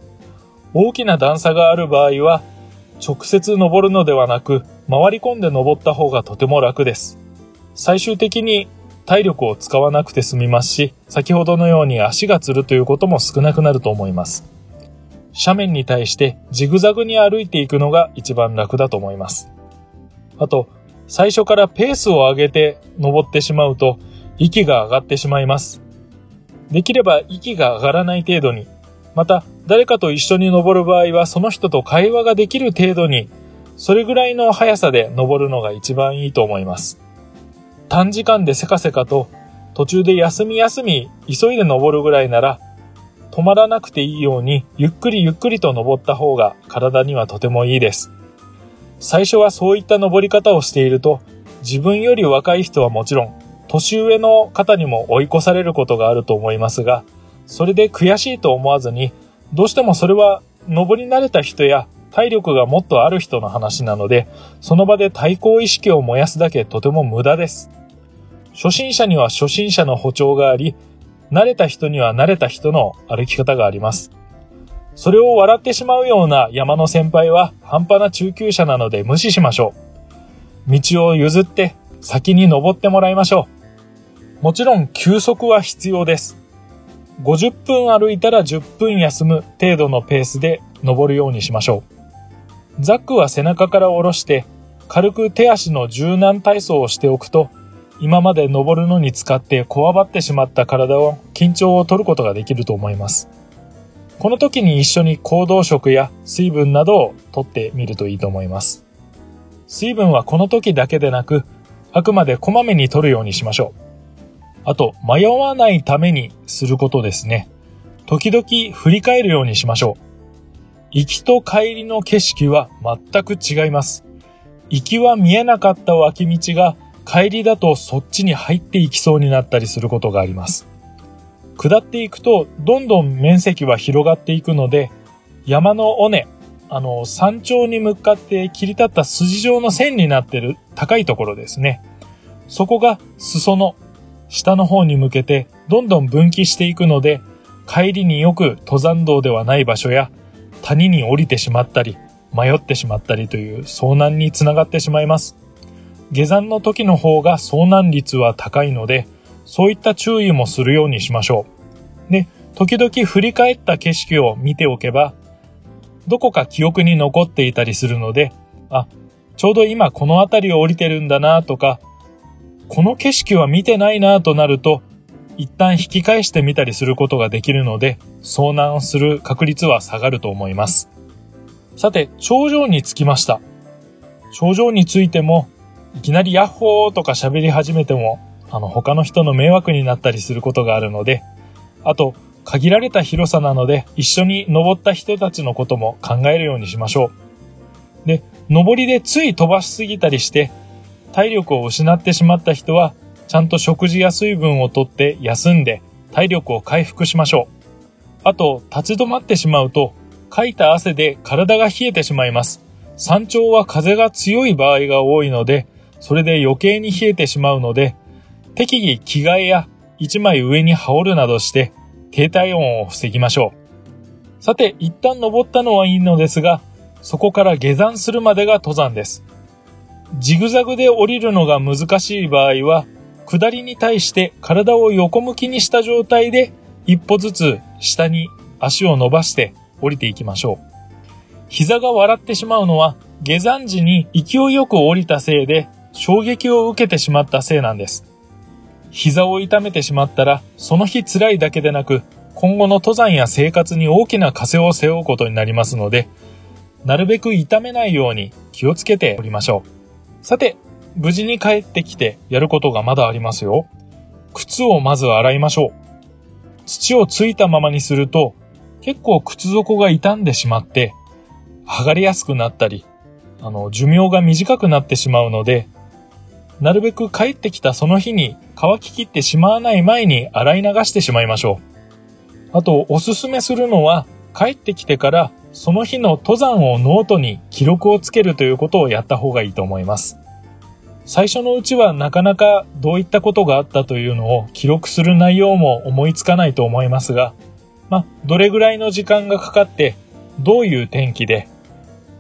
大きな段差がある場合は、直接登るのではなく、回り込んで登った方がとても楽です。最終的に体力を使わなくて済みますし、先ほどのように足がつるということも少なくなると思います。斜面に対してジグザグに歩いていくのが一番楽だと思います。あと、最初からペースを上げて登ってしまうと息が上がってしまいます。できれば息が上がらない程度に、また誰かと一緒に登る場合はその人と会話ができる程度に、それぐらいの速さで登るのが一番いいと思います。短時間でせかせかと途中で休み休み急いで登るぐらいなら止まらなくていいようにゆっくりゆっくりと登った方が体にはとてもいいです。最初はそういった登り方をしていると自分より若い人はもちろん年上の方にも追い越されることがあると思いますがそれで悔しいと思わずにどうしてもそれは登り慣れた人や体力がもっとある人の話なので、その場で対抗意識を燃やすだけとても無駄です。初心者には初心者の歩調があり、慣れた人には慣れた人の歩き方があります。それを笑ってしまうような山の先輩は半端な中級者なので無視しましょう。道を譲って先に登ってもらいましょう。もちろん休息は必要です。50分歩いたら10分休む程度のペースで登るようにしましょう。ザックは背中から下ろして軽く手足の柔軟体操をしておくと今まで登るのに使ってこわばってしまった体を緊張を取ることができると思います。この時に一緒に行動食や水分などを取ってみるといいと思います。水分はこの時だけでなく、あくまでこまめに取るようにしましょう。あと、迷わないためにすることですね。時々振り返るようにしましょう。行きと帰りの景色は全く違います。行きは見えなかった脇道が帰りだとそっちに入っていきそうになったりすることがあります。下っていくとどんどん面積は広がっていくので山の尾根、あの、山頂に向かって切り立った筋状の線になってる高いところですね。そこが裾の下の方に向けてどんどん分岐していくので、帰りによく登山道ではない場所や谷に降りてしまったり、迷ってしまったりという遭難につながってしまいます。下山の時の方が遭難率は高いので、そういった注意もするようにしましょう。で、時々振り返った景色を見ておけば、どこか記憶に残っていたりするので、あ、ちょうど今この辺りを降りてるんだなとか、この景色は見てないなとなると、一旦引き返してみたりすることができるので、遭難する確率は下がると思います。さて、頂上に着きました。頂上についても、いきなりヤッホーとか喋り始めても、あの、他の人の迷惑になったりすることがあるので、あと、限られた広さなので、一緒に登った人たちのことも考えるようにしましょう。で、登りでつい飛ばしすぎたりして、体力を失ってしまった人は、ちゃんと食事や水分をとって休んで体力を回復しましょう。あと、立ち止まってしまうと、かいた汗で体が冷えてしまいます。山頂は風が強い場合が多いので、それで余計に冷えてしまうので、適宜着替えや一枚上に羽織るなどして低体温を防ぎましょう。さて、一旦登ったのはいいのですが、そこから下山するまでが登山です。ジグザグで降りるのが難しい場合は、下りに対して体を横向きにした状態で一歩ずつ下に足を伸ばして降りていきましょう。膝が笑ってしまうのは下山時に勢いよく降りたせいで衝撃を受けてしまったせいなんです。膝を痛めてしまったらその日辛いだけでなく今後の登山や生活に大きな枷を背負うことになりますのでなるべく痛めないように気をつけておりましょう。さて、無事に帰ってきてやることがまだありますよ。靴をまず洗いましょう。土をついたままにすると、結構靴底が傷んでしまって、剥がれやすくなったり、あの、寿命が短くなってしまうので、なるべく帰ってきたその日に乾ききってしまわない前に洗い流してしまいましょう。あと、おすすめするのは、帰ってきてからその日の登山をノートに記録をつけるということをやった方がいいと思います。最初のうちはなかなかどういったことがあったというのを記録する内容も思いつかないと思いますが、まあ、どれぐらいの時間がかかって、どういう天気で、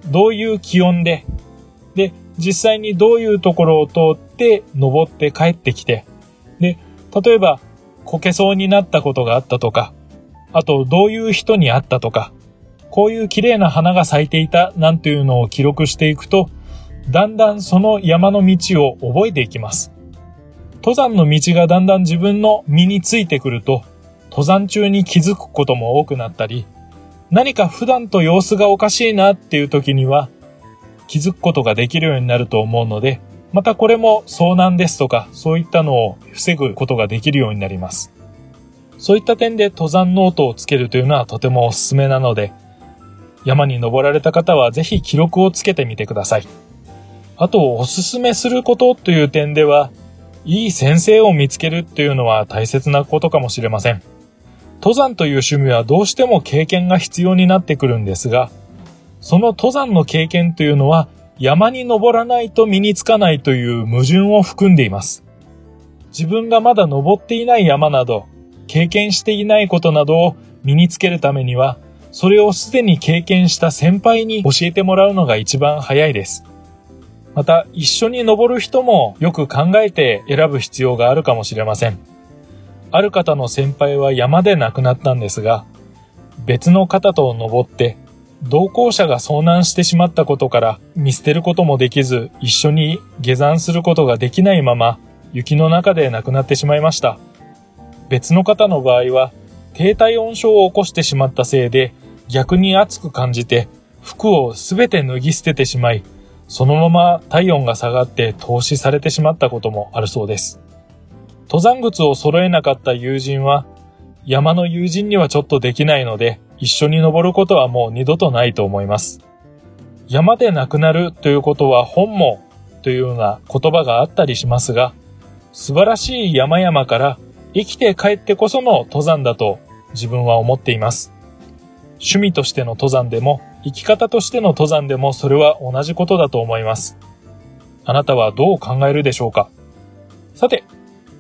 どういう気温で、で、実際にどういうところを通って登って帰ってきて、で、例えば、こけそうになったことがあったとか、あと、どういう人に会ったとか、こういう綺麗な花が咲いていたなんていうのを記録していくと、だんだんその山の道を覚えていきます。登山の道がだんだん自分の身についてくると、登山中に気づくことも多くなったり、何か普段と様子がおかしいなっていう時には、気づくことができるようになると思うので、またこれも遭難ですとか、そういったのを防ぐことができるようになります。そういった点で登山ノートをつけるというのはとてもおすすめなので、山に登られた方はぜひ記録をつけてみてください。あと、おすすめすることという点では、いい先生を見つけるっていうのは大切なことかもしれません。登山という趣味はどうしても経験が必要になってくるんですが、その登山の経験というのは山に登らないと身につかないという矛盾を含んでいます。自分がまだ登っていない山など、経験していないことなどを身につけるためには、それをすでに経験した先輩に教えてもらうのが一番早いです。また、一緒に登る人もよく考えて選ぶ必要があるかもしれません。ある方の先輩は山で亡くなったんですが、別の方と登って、同行者が遭難してしまったことから見捨てることもできず、一緒に下山することができないまま、雪の中で亡くなってしまいました。別の方の場合は、低体温症を起こしてしまったせいで、逆に暑く感じて服をすべて脱ぎ捨ててしまい、そのまま体温が下がって投資されてしまったこともあるそうです。登山靴を揃えなかった友人は、山の友人にはちょっとできないので、一緒に登ることはもう二度とないと思います。山で亡くなるということは本望というような言葉があったりしますが、素晴らしい山々から生きて帰ってこその登山だと自分は思っています。趣味としての登山でも、生き方としての登山でもそれは同じことだと思います。あなたはどう考えるでしょうか？さて、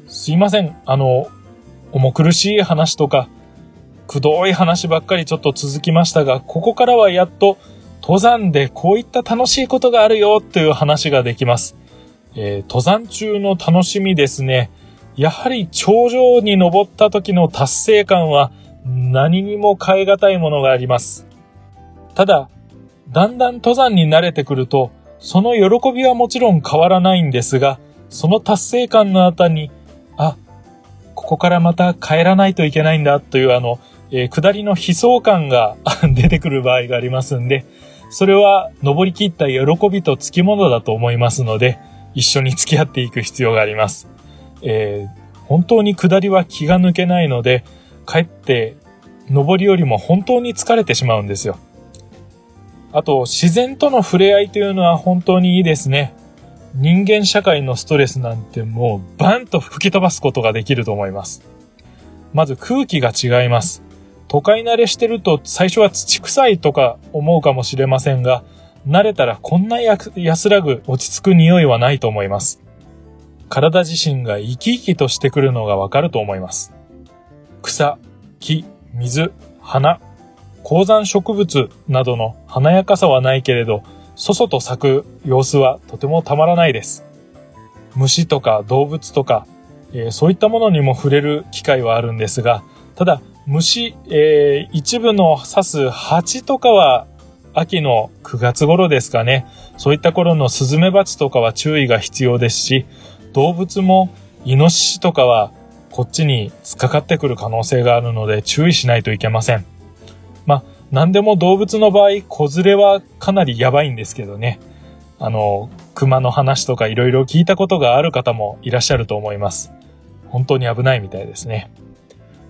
すいません。あの、重苦しい話とか、くどい話ばっかりちょっと続きましたが、ここからはやっと登山でこういった楽しいことがあるよという話ができます。えー、登山中の楽しみですね。やはり頂上に登った時の達成感は何にも変え難いものがあります。ただ、だんだん登山に慣れてくると、その喜びはもちろん変わらないんですが、その達成感の後に、あ、ここからまた帰らないといけないんだというあの、えー、下りの悲壮感が 出てくる場合がありますんで、それは登り切った喜びとつきものだと思いますので、一緒に付き合っていく必要があります。えー、本当に下りは気が抜けないので、かえって登りよりも本当に疲れてしまうんですよ。あと、自然との触れ合いというのは本当にいいですね。人間社会のストレスなんてもうバンと吹き飛ばすことができると思います。まず空気が違います。都会慣れしてると最初は土臭いとか思うかもしれませんが、慣れたらこんな安らぐ落ち着く匂いはないと思います。体自身が生き生きとしてくるのがわかると思います。草、木、水、花、高山植物などの華やかさはないけれど、そそと咲く様子はとてもたまらないです。虫とか動物とか、えー、そういったものにも触れる機会はあるんですが、ただ、虫、えー、一部の刺す蜂とかは秋の9月頃ですかね。そういった頃のスズメバチとかは注意が必要ですし、動物もイノシシとかはこっちに突っかかってくる可能性があるので注意しないといけません。まあ、何でも動物の場合、子連れはかなりやばいんですけどね。あの、熊の話とか色々聞いたことがある方もいらっしゃると思います。本当に危ないみたいですね。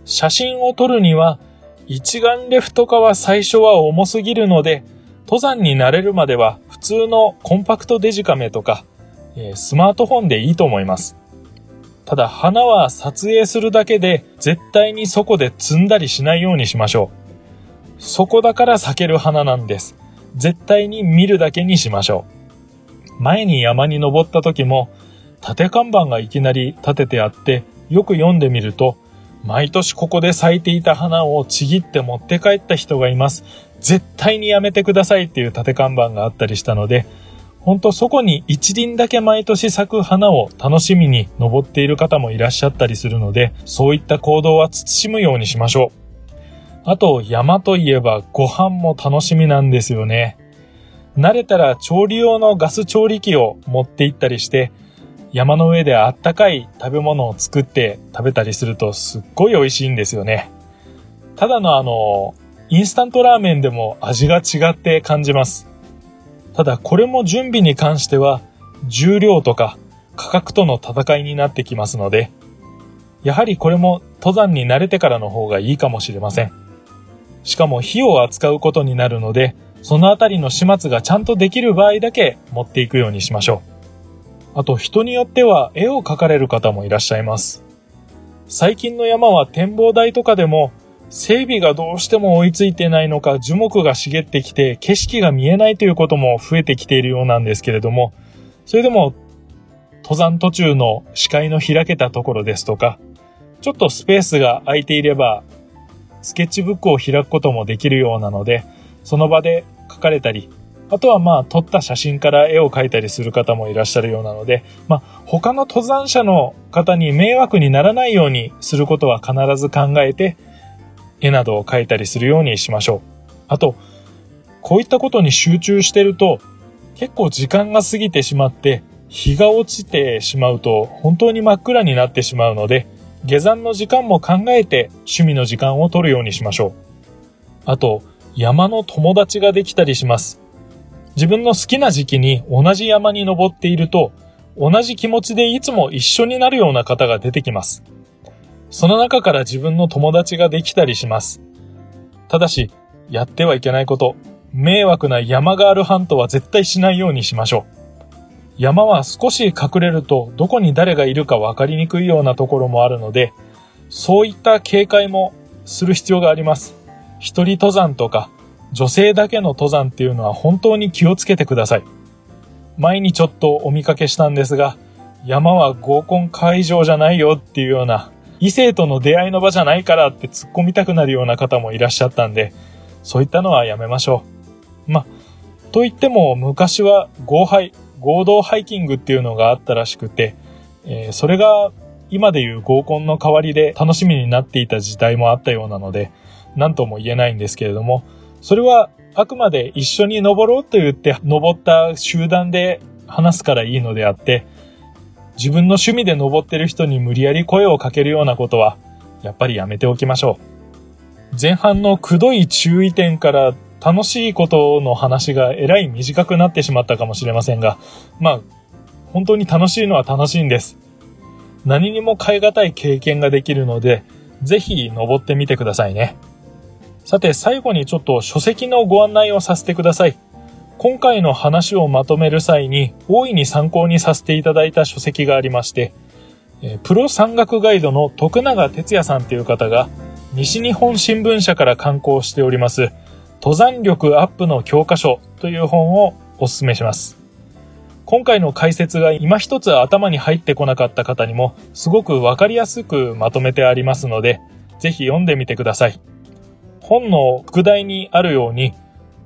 写真を撮るには、一眼レフとかは最初は重すぎるので、登山に慣れるまでは普通のコンパクトデジカメとか、えスマートフォンでいいと思います。ただ花は撮影するだけで絶対にそこで積んだりしないようにしましょう。そこだから避ける花なんです。絶対に見るだけにしましょう。前に山に登った時も、縦看板がいきなり立ててあって、よく読んでみると、毎年ここで咲いていた花をちぎって持って帰った人がいます。絶対にやめてくださいっていう縦看板があったりしたので、ほんとそこに一輪だけ毎年咲く花を楽しみに登っている方もいらっしゃったりするので、そういった行動は慎むようにしましょう。あと、山といえばご飯も楽しみなんですよね。慣れたら調理用のガス調理器を持って行ったりして、山の上であったかい食べ物を作って食べたりするとすっごい美味しいんですよね。ただのあの、インスタントラーメンでも味が違って感じます。ただこれも準備に関しては重量とか価格との戦いになってきますので、やはりこれも登山に慣れてからの方がいいかもしれません。しかも火を扱うことになるので、そのあたりの始末がちゃんとできる場合だけ持っていくようにしましょう。あと人によっては絵を描かれる方もいらっしゃいます。最近の山は展望台とかでも整備がどうしても追いついてないのか樹木が茂ってきて景色が見えないということも増えてきているようなんですけれども、それでも登山途中の視界の開けたところですとか、ちょっとスペースが空いていればスケッチブックを開くこともできるようなので、その場で書かれたり、あとはまあ撮った写真から絵を描いたりする方もいらっしゃるようなので、まあ他の登山者の方に迷惑にならないようにすることは必ず考えて、絵などを描いたりするようにしましょう。あと、こういったことに集中してると、結構時間が過ぎてしまって、日が落ちてしまうと本当に真っ暗になってしまうので、下山の時間も考えて趣味の時間を取るようにしましょう。あと、山の友達ができたりします。自分の好きな時期に同じ山に登っていると、同じ気持ちでいつも一緒になるような方が出てきます。その中から自分の友達ができたりします。ただし、やってはいけないこと、迷惑な山がある半島は絶対しないようにしましょう。山は少し隠れるとどこに誰がいるか分かりにくいようなところもあるので、そういった警戒もする必要があります。一人登山とか女性だけの登山っていうのは本当に気をつけてください。前にちょっとお見かけしたんですが、山は合コン会場じゃないよっていうような、異性との出会いの場じゃないからって突っ込みたくなるような方もいらっしゃったんで、そういったのはやめましょう。ま、と言っても昔は合杯、合同ハイキングっていうのがあったらしくて、えー、それが今でいう合コンの代わりで楽しみになっていた時代もあったようなので、何とも言えないんですけれども、それはあくまで一緒に登ろうと言って登った集団で話すからいいのであって、自分の趣味で登ってる人に無理やり声をかけるようなことは、やっぱりやめておきましょう。前半のくどい注意点から楽しいことの話がえらい短くなってしまったかもしれませんが、まあ、本当に楽しいのは楽しいんです。何にも変え難い経験ができるので、ぜひ登ってみてくださいね。さて最後にちょっと書籍のご案内をさせてください。今回の話をまとめる際に大いに参考にさせていただいた書籍がありまして、プロ山岳ガイドの徳永哲也さんという方が西日本新聞社から刊行しております登山力アップの教科書という本をお勧めします。今回の解説が今一つ頭に入ってこなかった方にもすごくわかりやすくまとめてありますので、ぜひ読んでみてください。本の副題にあるように、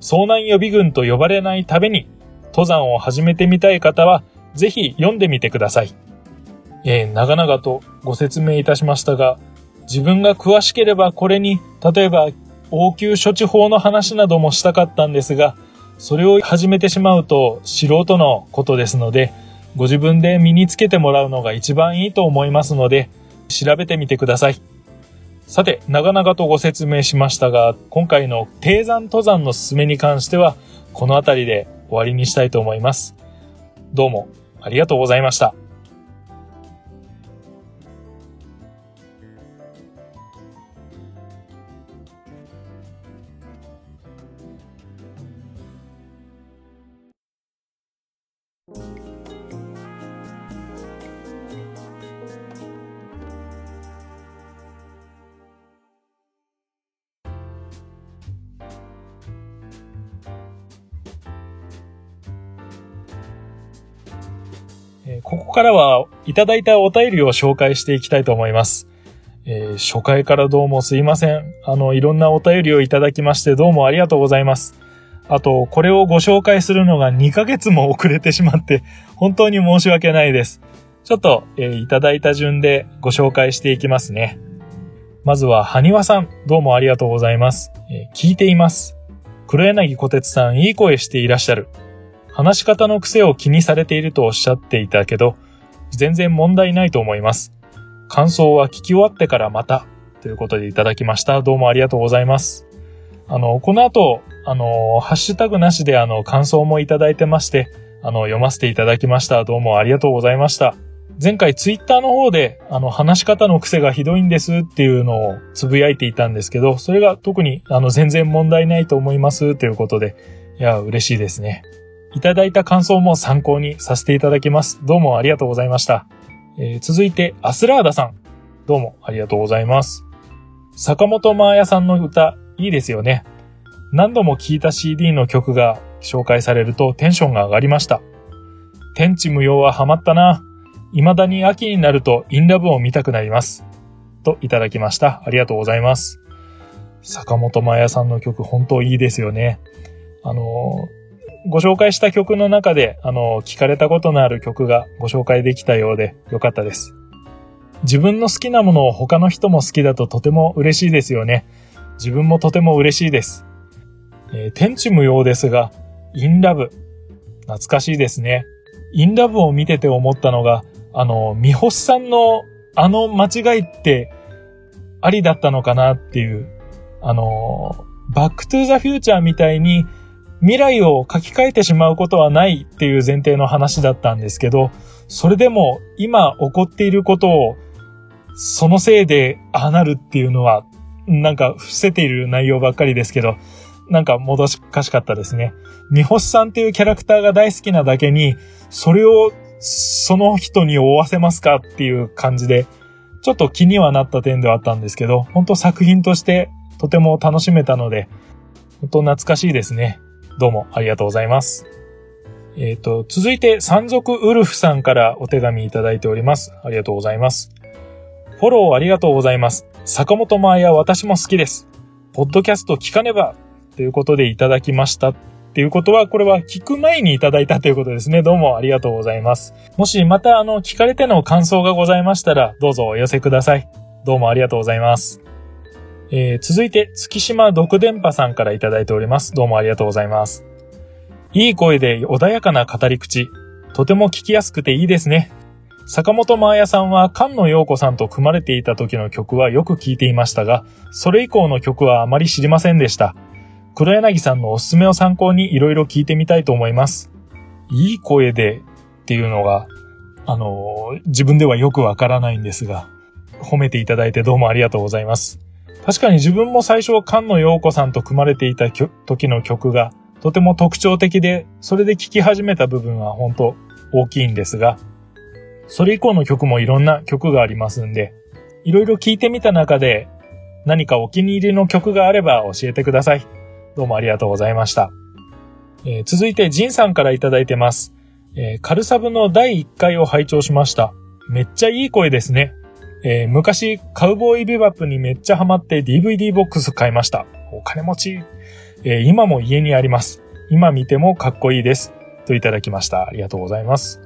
遭難予備軍と呼ばれないために登山を始めてみたい方は、ぜひ読んでみてください。えー、長々とご説明いたしましたが、自分が詳しければこれに、例えば応急処置法の話などもしたかったんですが、それを始めてしまうと素人のことですので、ご自分で身につけてもらうのが一番いいと思いますので、調べてみてください。さて、長々とご説明しましたが、今回の低山登山の進めに関しては、この辺りで終わりにしたいと思います。どうもありがとうございました。からはいただいたお便りを紹介していきたいと思います。えー、初回からどうもすいません。あの、いろんなお便りをいただきましてどうもありがとうございます。あと、これをご紹介するのが2ヶ月も遅れてしまって、本当に申し訳ないです。ちょっと、えー、いただいた順でご紹介していきますね。まずは、はにわさん、どうもありがとうございます。えー、聞いています。黒柳小鉄さん、いい声していらっしゃる。話し方の癖を気にされているとおっしゃっていたけど、全然問題ないと思います。感想は聞き終わってからまた、ということでいただきました。どうもありがとうございます。あの、この後、あの、ハッシュタグなしであの、感想もいただいてまして、あの、読ませていただきました。どうもありがとうございました。前回ツイッターの方で、あの、話し方の癖がひどいんですっていうのをつぶやいていたんですけど、それが特に、あの、全然問題ないと思いますということで、いや、嬉しいですね。いただいた感想も参考にさせていただきます。どうもありがとうございました。えー、続いて、アスラーダさん。どうもありがとうございます。坂本真綾さんの歌、いいですよね。何度も聴いた CD の曲が紹介されるとテンションが上がりました。天地無用はハマったな。未だに秋になるとインラブを見たくなります。といただきました。ありがとうございます。坂本真綾さんの曲本当いいですよね。あのご紹介した曲の中で、あの、聞かれたことのある曲がご紹介できたようでよかったです。自分の好きなものを他の人も好きだととても嬉しいですよね。自分もとても嬉しいです。えー、天地無用ですが、インラブ。懐かしいですね。インラブを見てて思ったのが、あの、三星さんのあの間違いってありだったのかなっていう、あの、バックトゥーザフューチャーみたいに未来を書き換えてしまうことはないっていう前提の話だったんですけど、それでも今起こっていることをそのせいでああなるっていうのは、なんか伏せている内容ばっかりですけど、なんかもどかしかったですね。三星さんっていうキャラクターが大好きなだけに、それをその人に追わせますかっていう感じで、ちょっと気にはなった点ではあったんですけど、本当作品としてとても楽しめたので、本当懐かしいですね。どうもありがとうございます。えっ、ー、と、続いて、山賊ウルフさんからお手紙いただいております。ありがとうございます。フォローありがとうございます。坂本真綾私も好きです。ポッドキャスト聞かねばということでいただきました。っていうことは、これは聞く前にいただいたということですね。どうもありがとうございます。もしまたあの、聞かれての感想がございましたら、どうぞお寄せください。どうもありがとうございます。えー、続いて、月島独電波さんからいただいております。どうもありがとうございます。いい声で穏やかな語り口。とても聞きやすくていいですね。坂本真綾さんは菅野陽子さんと組まれていた時の曲はよく聴いていましたが、それ以降の曲はあまり知りませんでした。黒柳さんのおすすめを参考に色々聞いてみたいと思います。いい声でっていうのが、あの、自分ではよくわからないんですが、褒めていただいてどうもありがとうございます。確かに自分も最初菅野陽子さんと組まれていた時の曲がとても特徴的で、それで聴き始めた部分は本当大きいんですが、それ以降の曲もいろんな曲がありますんで、いろいろ聴いてみた中で何かお気に入りの曲があれば教えてください。どうもありがとうございました。えー、続いて、ジンさんからいただいてます。えー、カルサブの第1回を拝聴しました。めっちゃいい声ですね。えー、昔、カウボーイビバップにめっちゃハマって DVD ボックス買いました。お金持ち。えー、今も家にあります。今見てもかっこいいです。といただきました。ありがとうございます。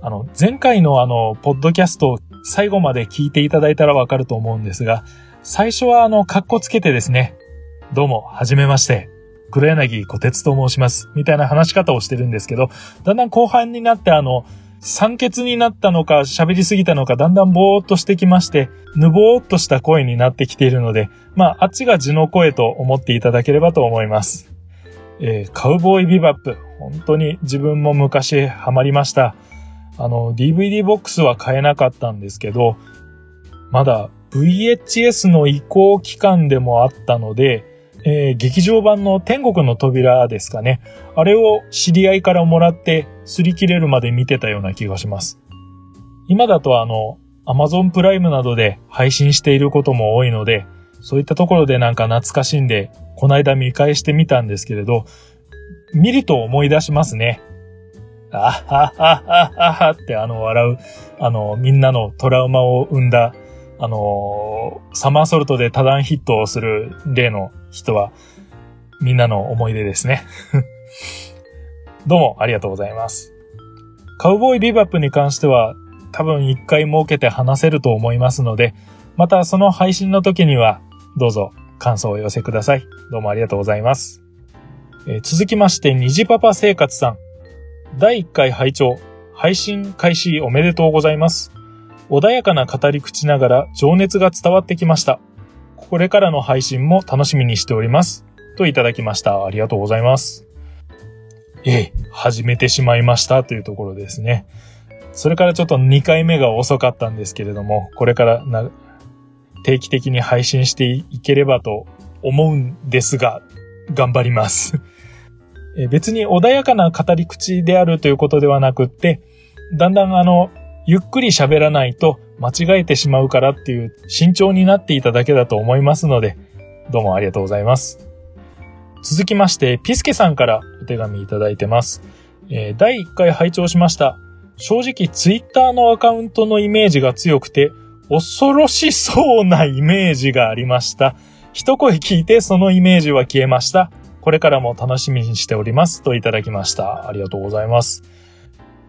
あの、前回のあの、ポッドキャスト最後まで聞いていただいたらわかると思うんですが、最初はあの、カッコつけてですね、どうも、はじめまして。黒柳小鉄と申します。みたいな話し方をしてるんですけど、だんだん後半になってあの、酸欠になったのか喋りすぎたのかだんだんぼーっとしてきまして、ぬぼーっとした声になってきているので、まあ、あっちが字の声と思っていただければと思います。えー、カウボーイビバップ。本当に自分も昔ハマりました。あの、DVD ボックスは買えなかったんですけど、まだ VHS の移行期間でもあったので、えー、劇場版の天国の扉ですかね。あれを知り合いからもらって擦り切れるまで見てたような気がします。今だとあの、Amazon プライムなどで配信していることも多いので、そういったところでなんか懐かしんで、この間見返してみたんですけれど、見ると思い出しますね。あはははははってあの笑う、あの、みんなのトラウマを生んだあの、サマーソルトで多段ヒットをする例の人は、みんなの思い出ですね。どうもありがとうございます。カウボーイビバップに関しては、多分一回設けて話せると思いますので、またその配信の時には、どうぞ感想を寄せください。どうもありがとうございます。えー、続きまして、虹パパ生活さん。第1回拝聴配信開始おめでとうございます。穏やかな語り口ながら情熱が伝わってきました。これからの配信も楽しみにしております。といただきました。ありがとうございます。ええ、始めてしまいましたというところですね。それからちょっと2回目が遅かったんですけれども、これからな定期的に配信していければと思うんですが、頑張ります 別に穏やかな語り口であるということではなくって、だんだんあの、ゆっくり喋らないと間違えてしまうからっていう慎重になっていただけだと思いますので、どうもありがとうございます。続きまして、ピスケさんからお手紙いただいてます。えー、第1回拝聴しました。正直ツイッターのアカウントのイメージが強くて、恐ろしそうなイメージがありました。一声聞いてそのイメージは消えました。これからも楽しみにしております。といただきました。ありがとうございます。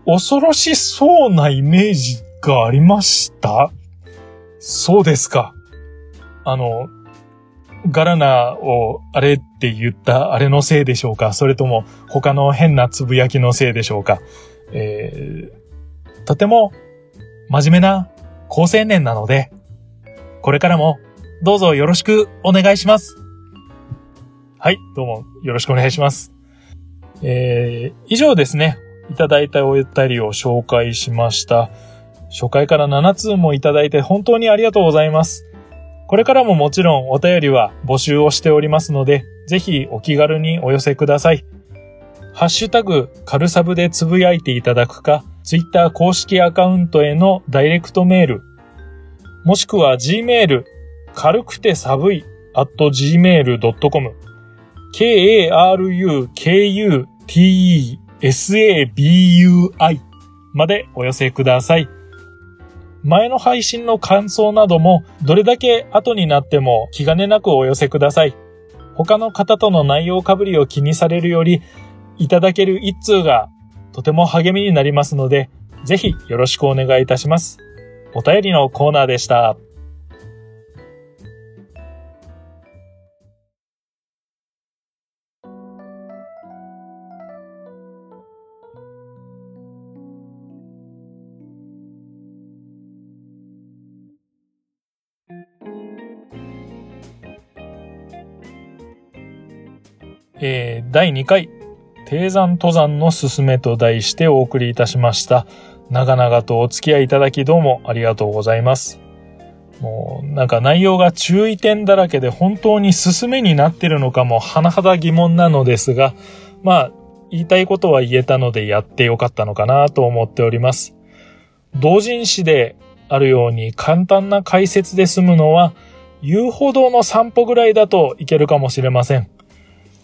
恐ろしそうなイメージがありました？そうですか。あの、ガラナをあれって言ったあれのせいでしょうか？それとも他の変なつぶやきのせいでしょうか？えー、とても真面目な高青年なので、これからもどうぞよろしくお願いします。はい、どうもよろしくお願いします。えー、以上ですね。いただいたお便りを紹介しました。初回から7通もいただいて本当にありがとうございます。これからももちろんお便りは募集をしておりますので、ぜひお気軽にお寄せください。ハッシュタグ、カルサブでつぶやいていただくか、ツイッター公式アカウントへのダイレクトメール、もしくは Gmail、軽くて寒い、at gmail.com、karukutesabui までお寄せください。前の配信の感想なども、どれだけ後になっても気兼ねなくお寄せください。他の方との内容かぶりを気にされるより、いただける一通がとても励みになりますので、ぜひよろしくお願いいたします。お便りのコーナーでした。えー、第2回、低山登山のすすめと題してお送りいたしました。長々とお付き合いいただきどうもありがとうございます。もう、なんか内容が注意点だらけで本当に進めになってるのかも甚だ疑問なのですが、まあ、言いたいことは言えたのでやってよかったのかなと思っております。同人誌であるように簡単な解説で済むのは、遊歩道の散歩ぐらいだといけるかもしれません。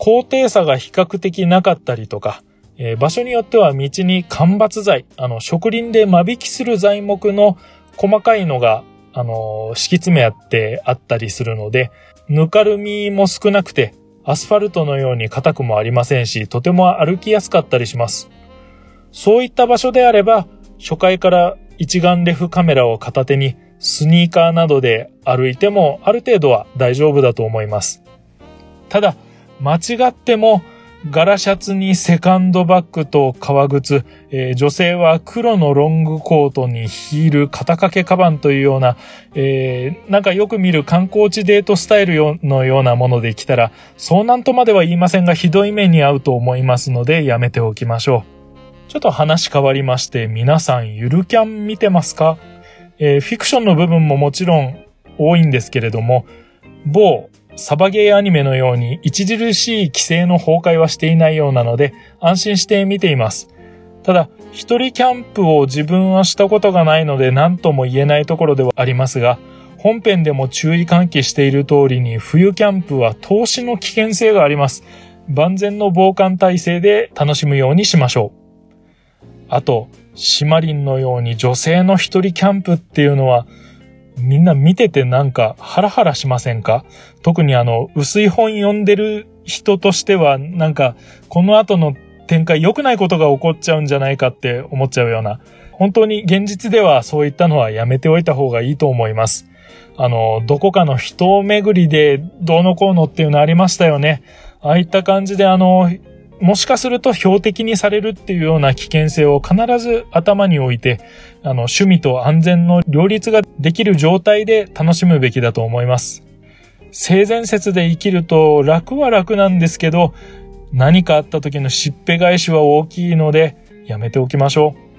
高低差が比較的なかったりとか、えー、場所によっては道に間伐材、あの、植林で間引きする材木の細かいのが、あの、敷き詰めあってあったりするので、ぬかるみも少なくて、アスファルトのように硬くもありませんし、とても歩きやすかったりします。そういった場所であれば、初回から一眼レフカメラを片手にスニーカーなどで歩いてもある程度は大丈夫だと思います。ただ、間違ってもガラシャツにセカンドバッグと革靴、えー、女性は黒のロングコートにヒール、肩掛けカバンというような、えー、なんかよく見る観光地デートスタイルのようなもので来たら、そうなんとまでは言いませんが、ひどい目に遭うと思いますので、やめておきましょう。ちょっと話変わりまして、皆さんゆるキャン見てますか？えー、フィクションの部分ももちろん多いんですけれども、某サバゲーアニメのように著しい規制の崩壊はしていないようなので安心して見ています。ただ、一人キャンプを自分はしたことがないので何とも言えないところではありますが、本編でも注意喚起している通りに冬キャンプは投資の危険性があります。万全の防寒体制で楽しむようにしましょう。あと、シマリンのように女性の一人キャンプっていうのはみんな見ててなんかハラハラしませんか？特にあの、薄い本読んでる人としては、なんか、この後の展開良くないことが起こっちゃうんじゃないかって思っちゃうような、本当に現実ではそういったのはやめておいた方がいいと思います。あの、どこかの人を巡りでどうのこうのっていうのありましたよね。ああいった感じであの、もしかすると標的にされるっていうような危険性を必ず頭に置いて、あの、趣味と安全の両立ができる状態で楽しむべきだと思います。性善説で生きると楽は楽なんですけど、何かあった時のしっぺ返しは大きいので、やめておきましょう。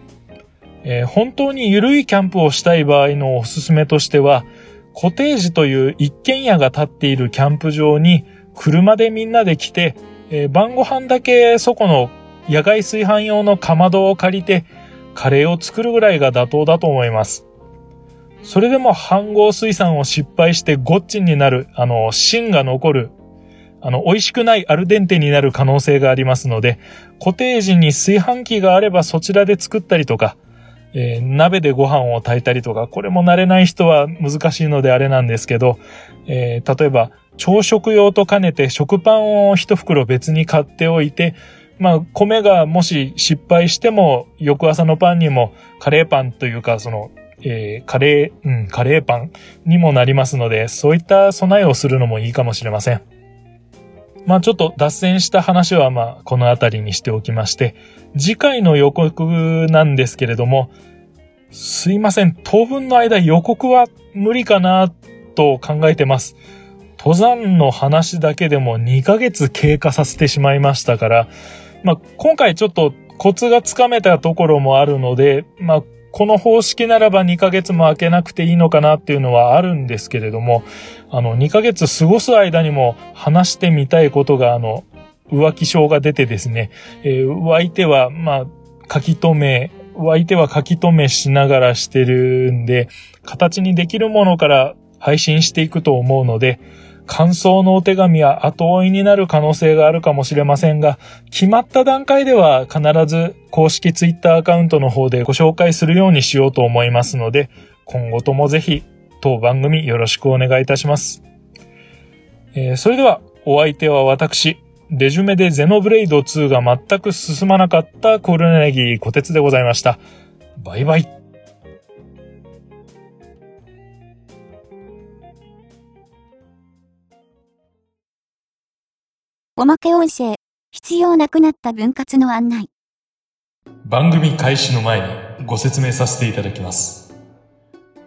えー、本当に緩いキャンプをしたい場合のおすすめとしては、コテージという一軒家が建っているキャンプ場に車でみんなで来てえー、晩ご飯だけそこの野外炊飯用のかまどを借りて、カレーを作るぐらいが妥当だと思います。それでも飯合水産を失敗してゴッチンになる、あの、芯が残る、あの、美味しくないアルデンテになる可能性がありますので、コテージに炊飯器があればそちらで作ったりとか、えー、鍋でご飯を炊いたりとか、これも慣れない人は難しいのであれなんですけど、えー、例えば、朝食用と兼ねて食パンを一袋別に買っておいて、まあ、米がもし失敗しても、翌朝のパンにもカレーパンというか、その、えー、カレー、うん、カレーパンにもなりますので、そういった備えをするのもいいかもしれません。まあちょっと脱線した話はまあこの辺りにしておきまして、次回の予告なんですけれども、すいません、当分の間予告は無理かなと考えてます。登山の話だけでも2ヶ月経過させてしまいましたから、まあ、今回ちょっとコツがつかめたところもあるので、まあ、この方式ならば2ヶ月も空けなくていいのかなっていうのはあるんですけれども、あの、2ヶ月過ごす間にも話してみたいことが、あの、浮気症が出てですね、えー、相手は、まあ、書き留め、相手は書き留めしながらしてるんで、形にできるものから配信していくと思うので、感想のお手紙は後追いになる可能性があるかもしれませんが、決まった段階では必ず公式ツイッターアカウントの方でご紹介するようにしようと思いますので、今後ともぜひ当番組よろしくお願いいたします。えー、それではお相手は私、レジュメでゼノブレイド2が全く進まなかったコルネギー小鉄でございました。バイバイ。おまけ音声、必要なくなった分割の案内。番組開始の前にご説明させていただきます。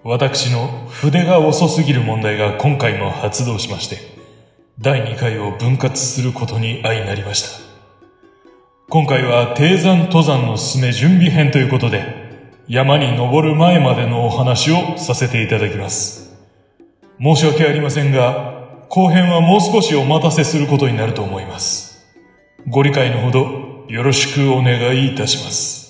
私の筆が遅すぎる問題が今回も発動しまして、第2回を分割することに相なりました。今回は低山登山の進め準備編ということで、山に登る前までのお話をさせていただきます。申し訳ありませんが、後編はもう少しお待たせすることになると思います。ご理解のほどよろしくお願いいたします。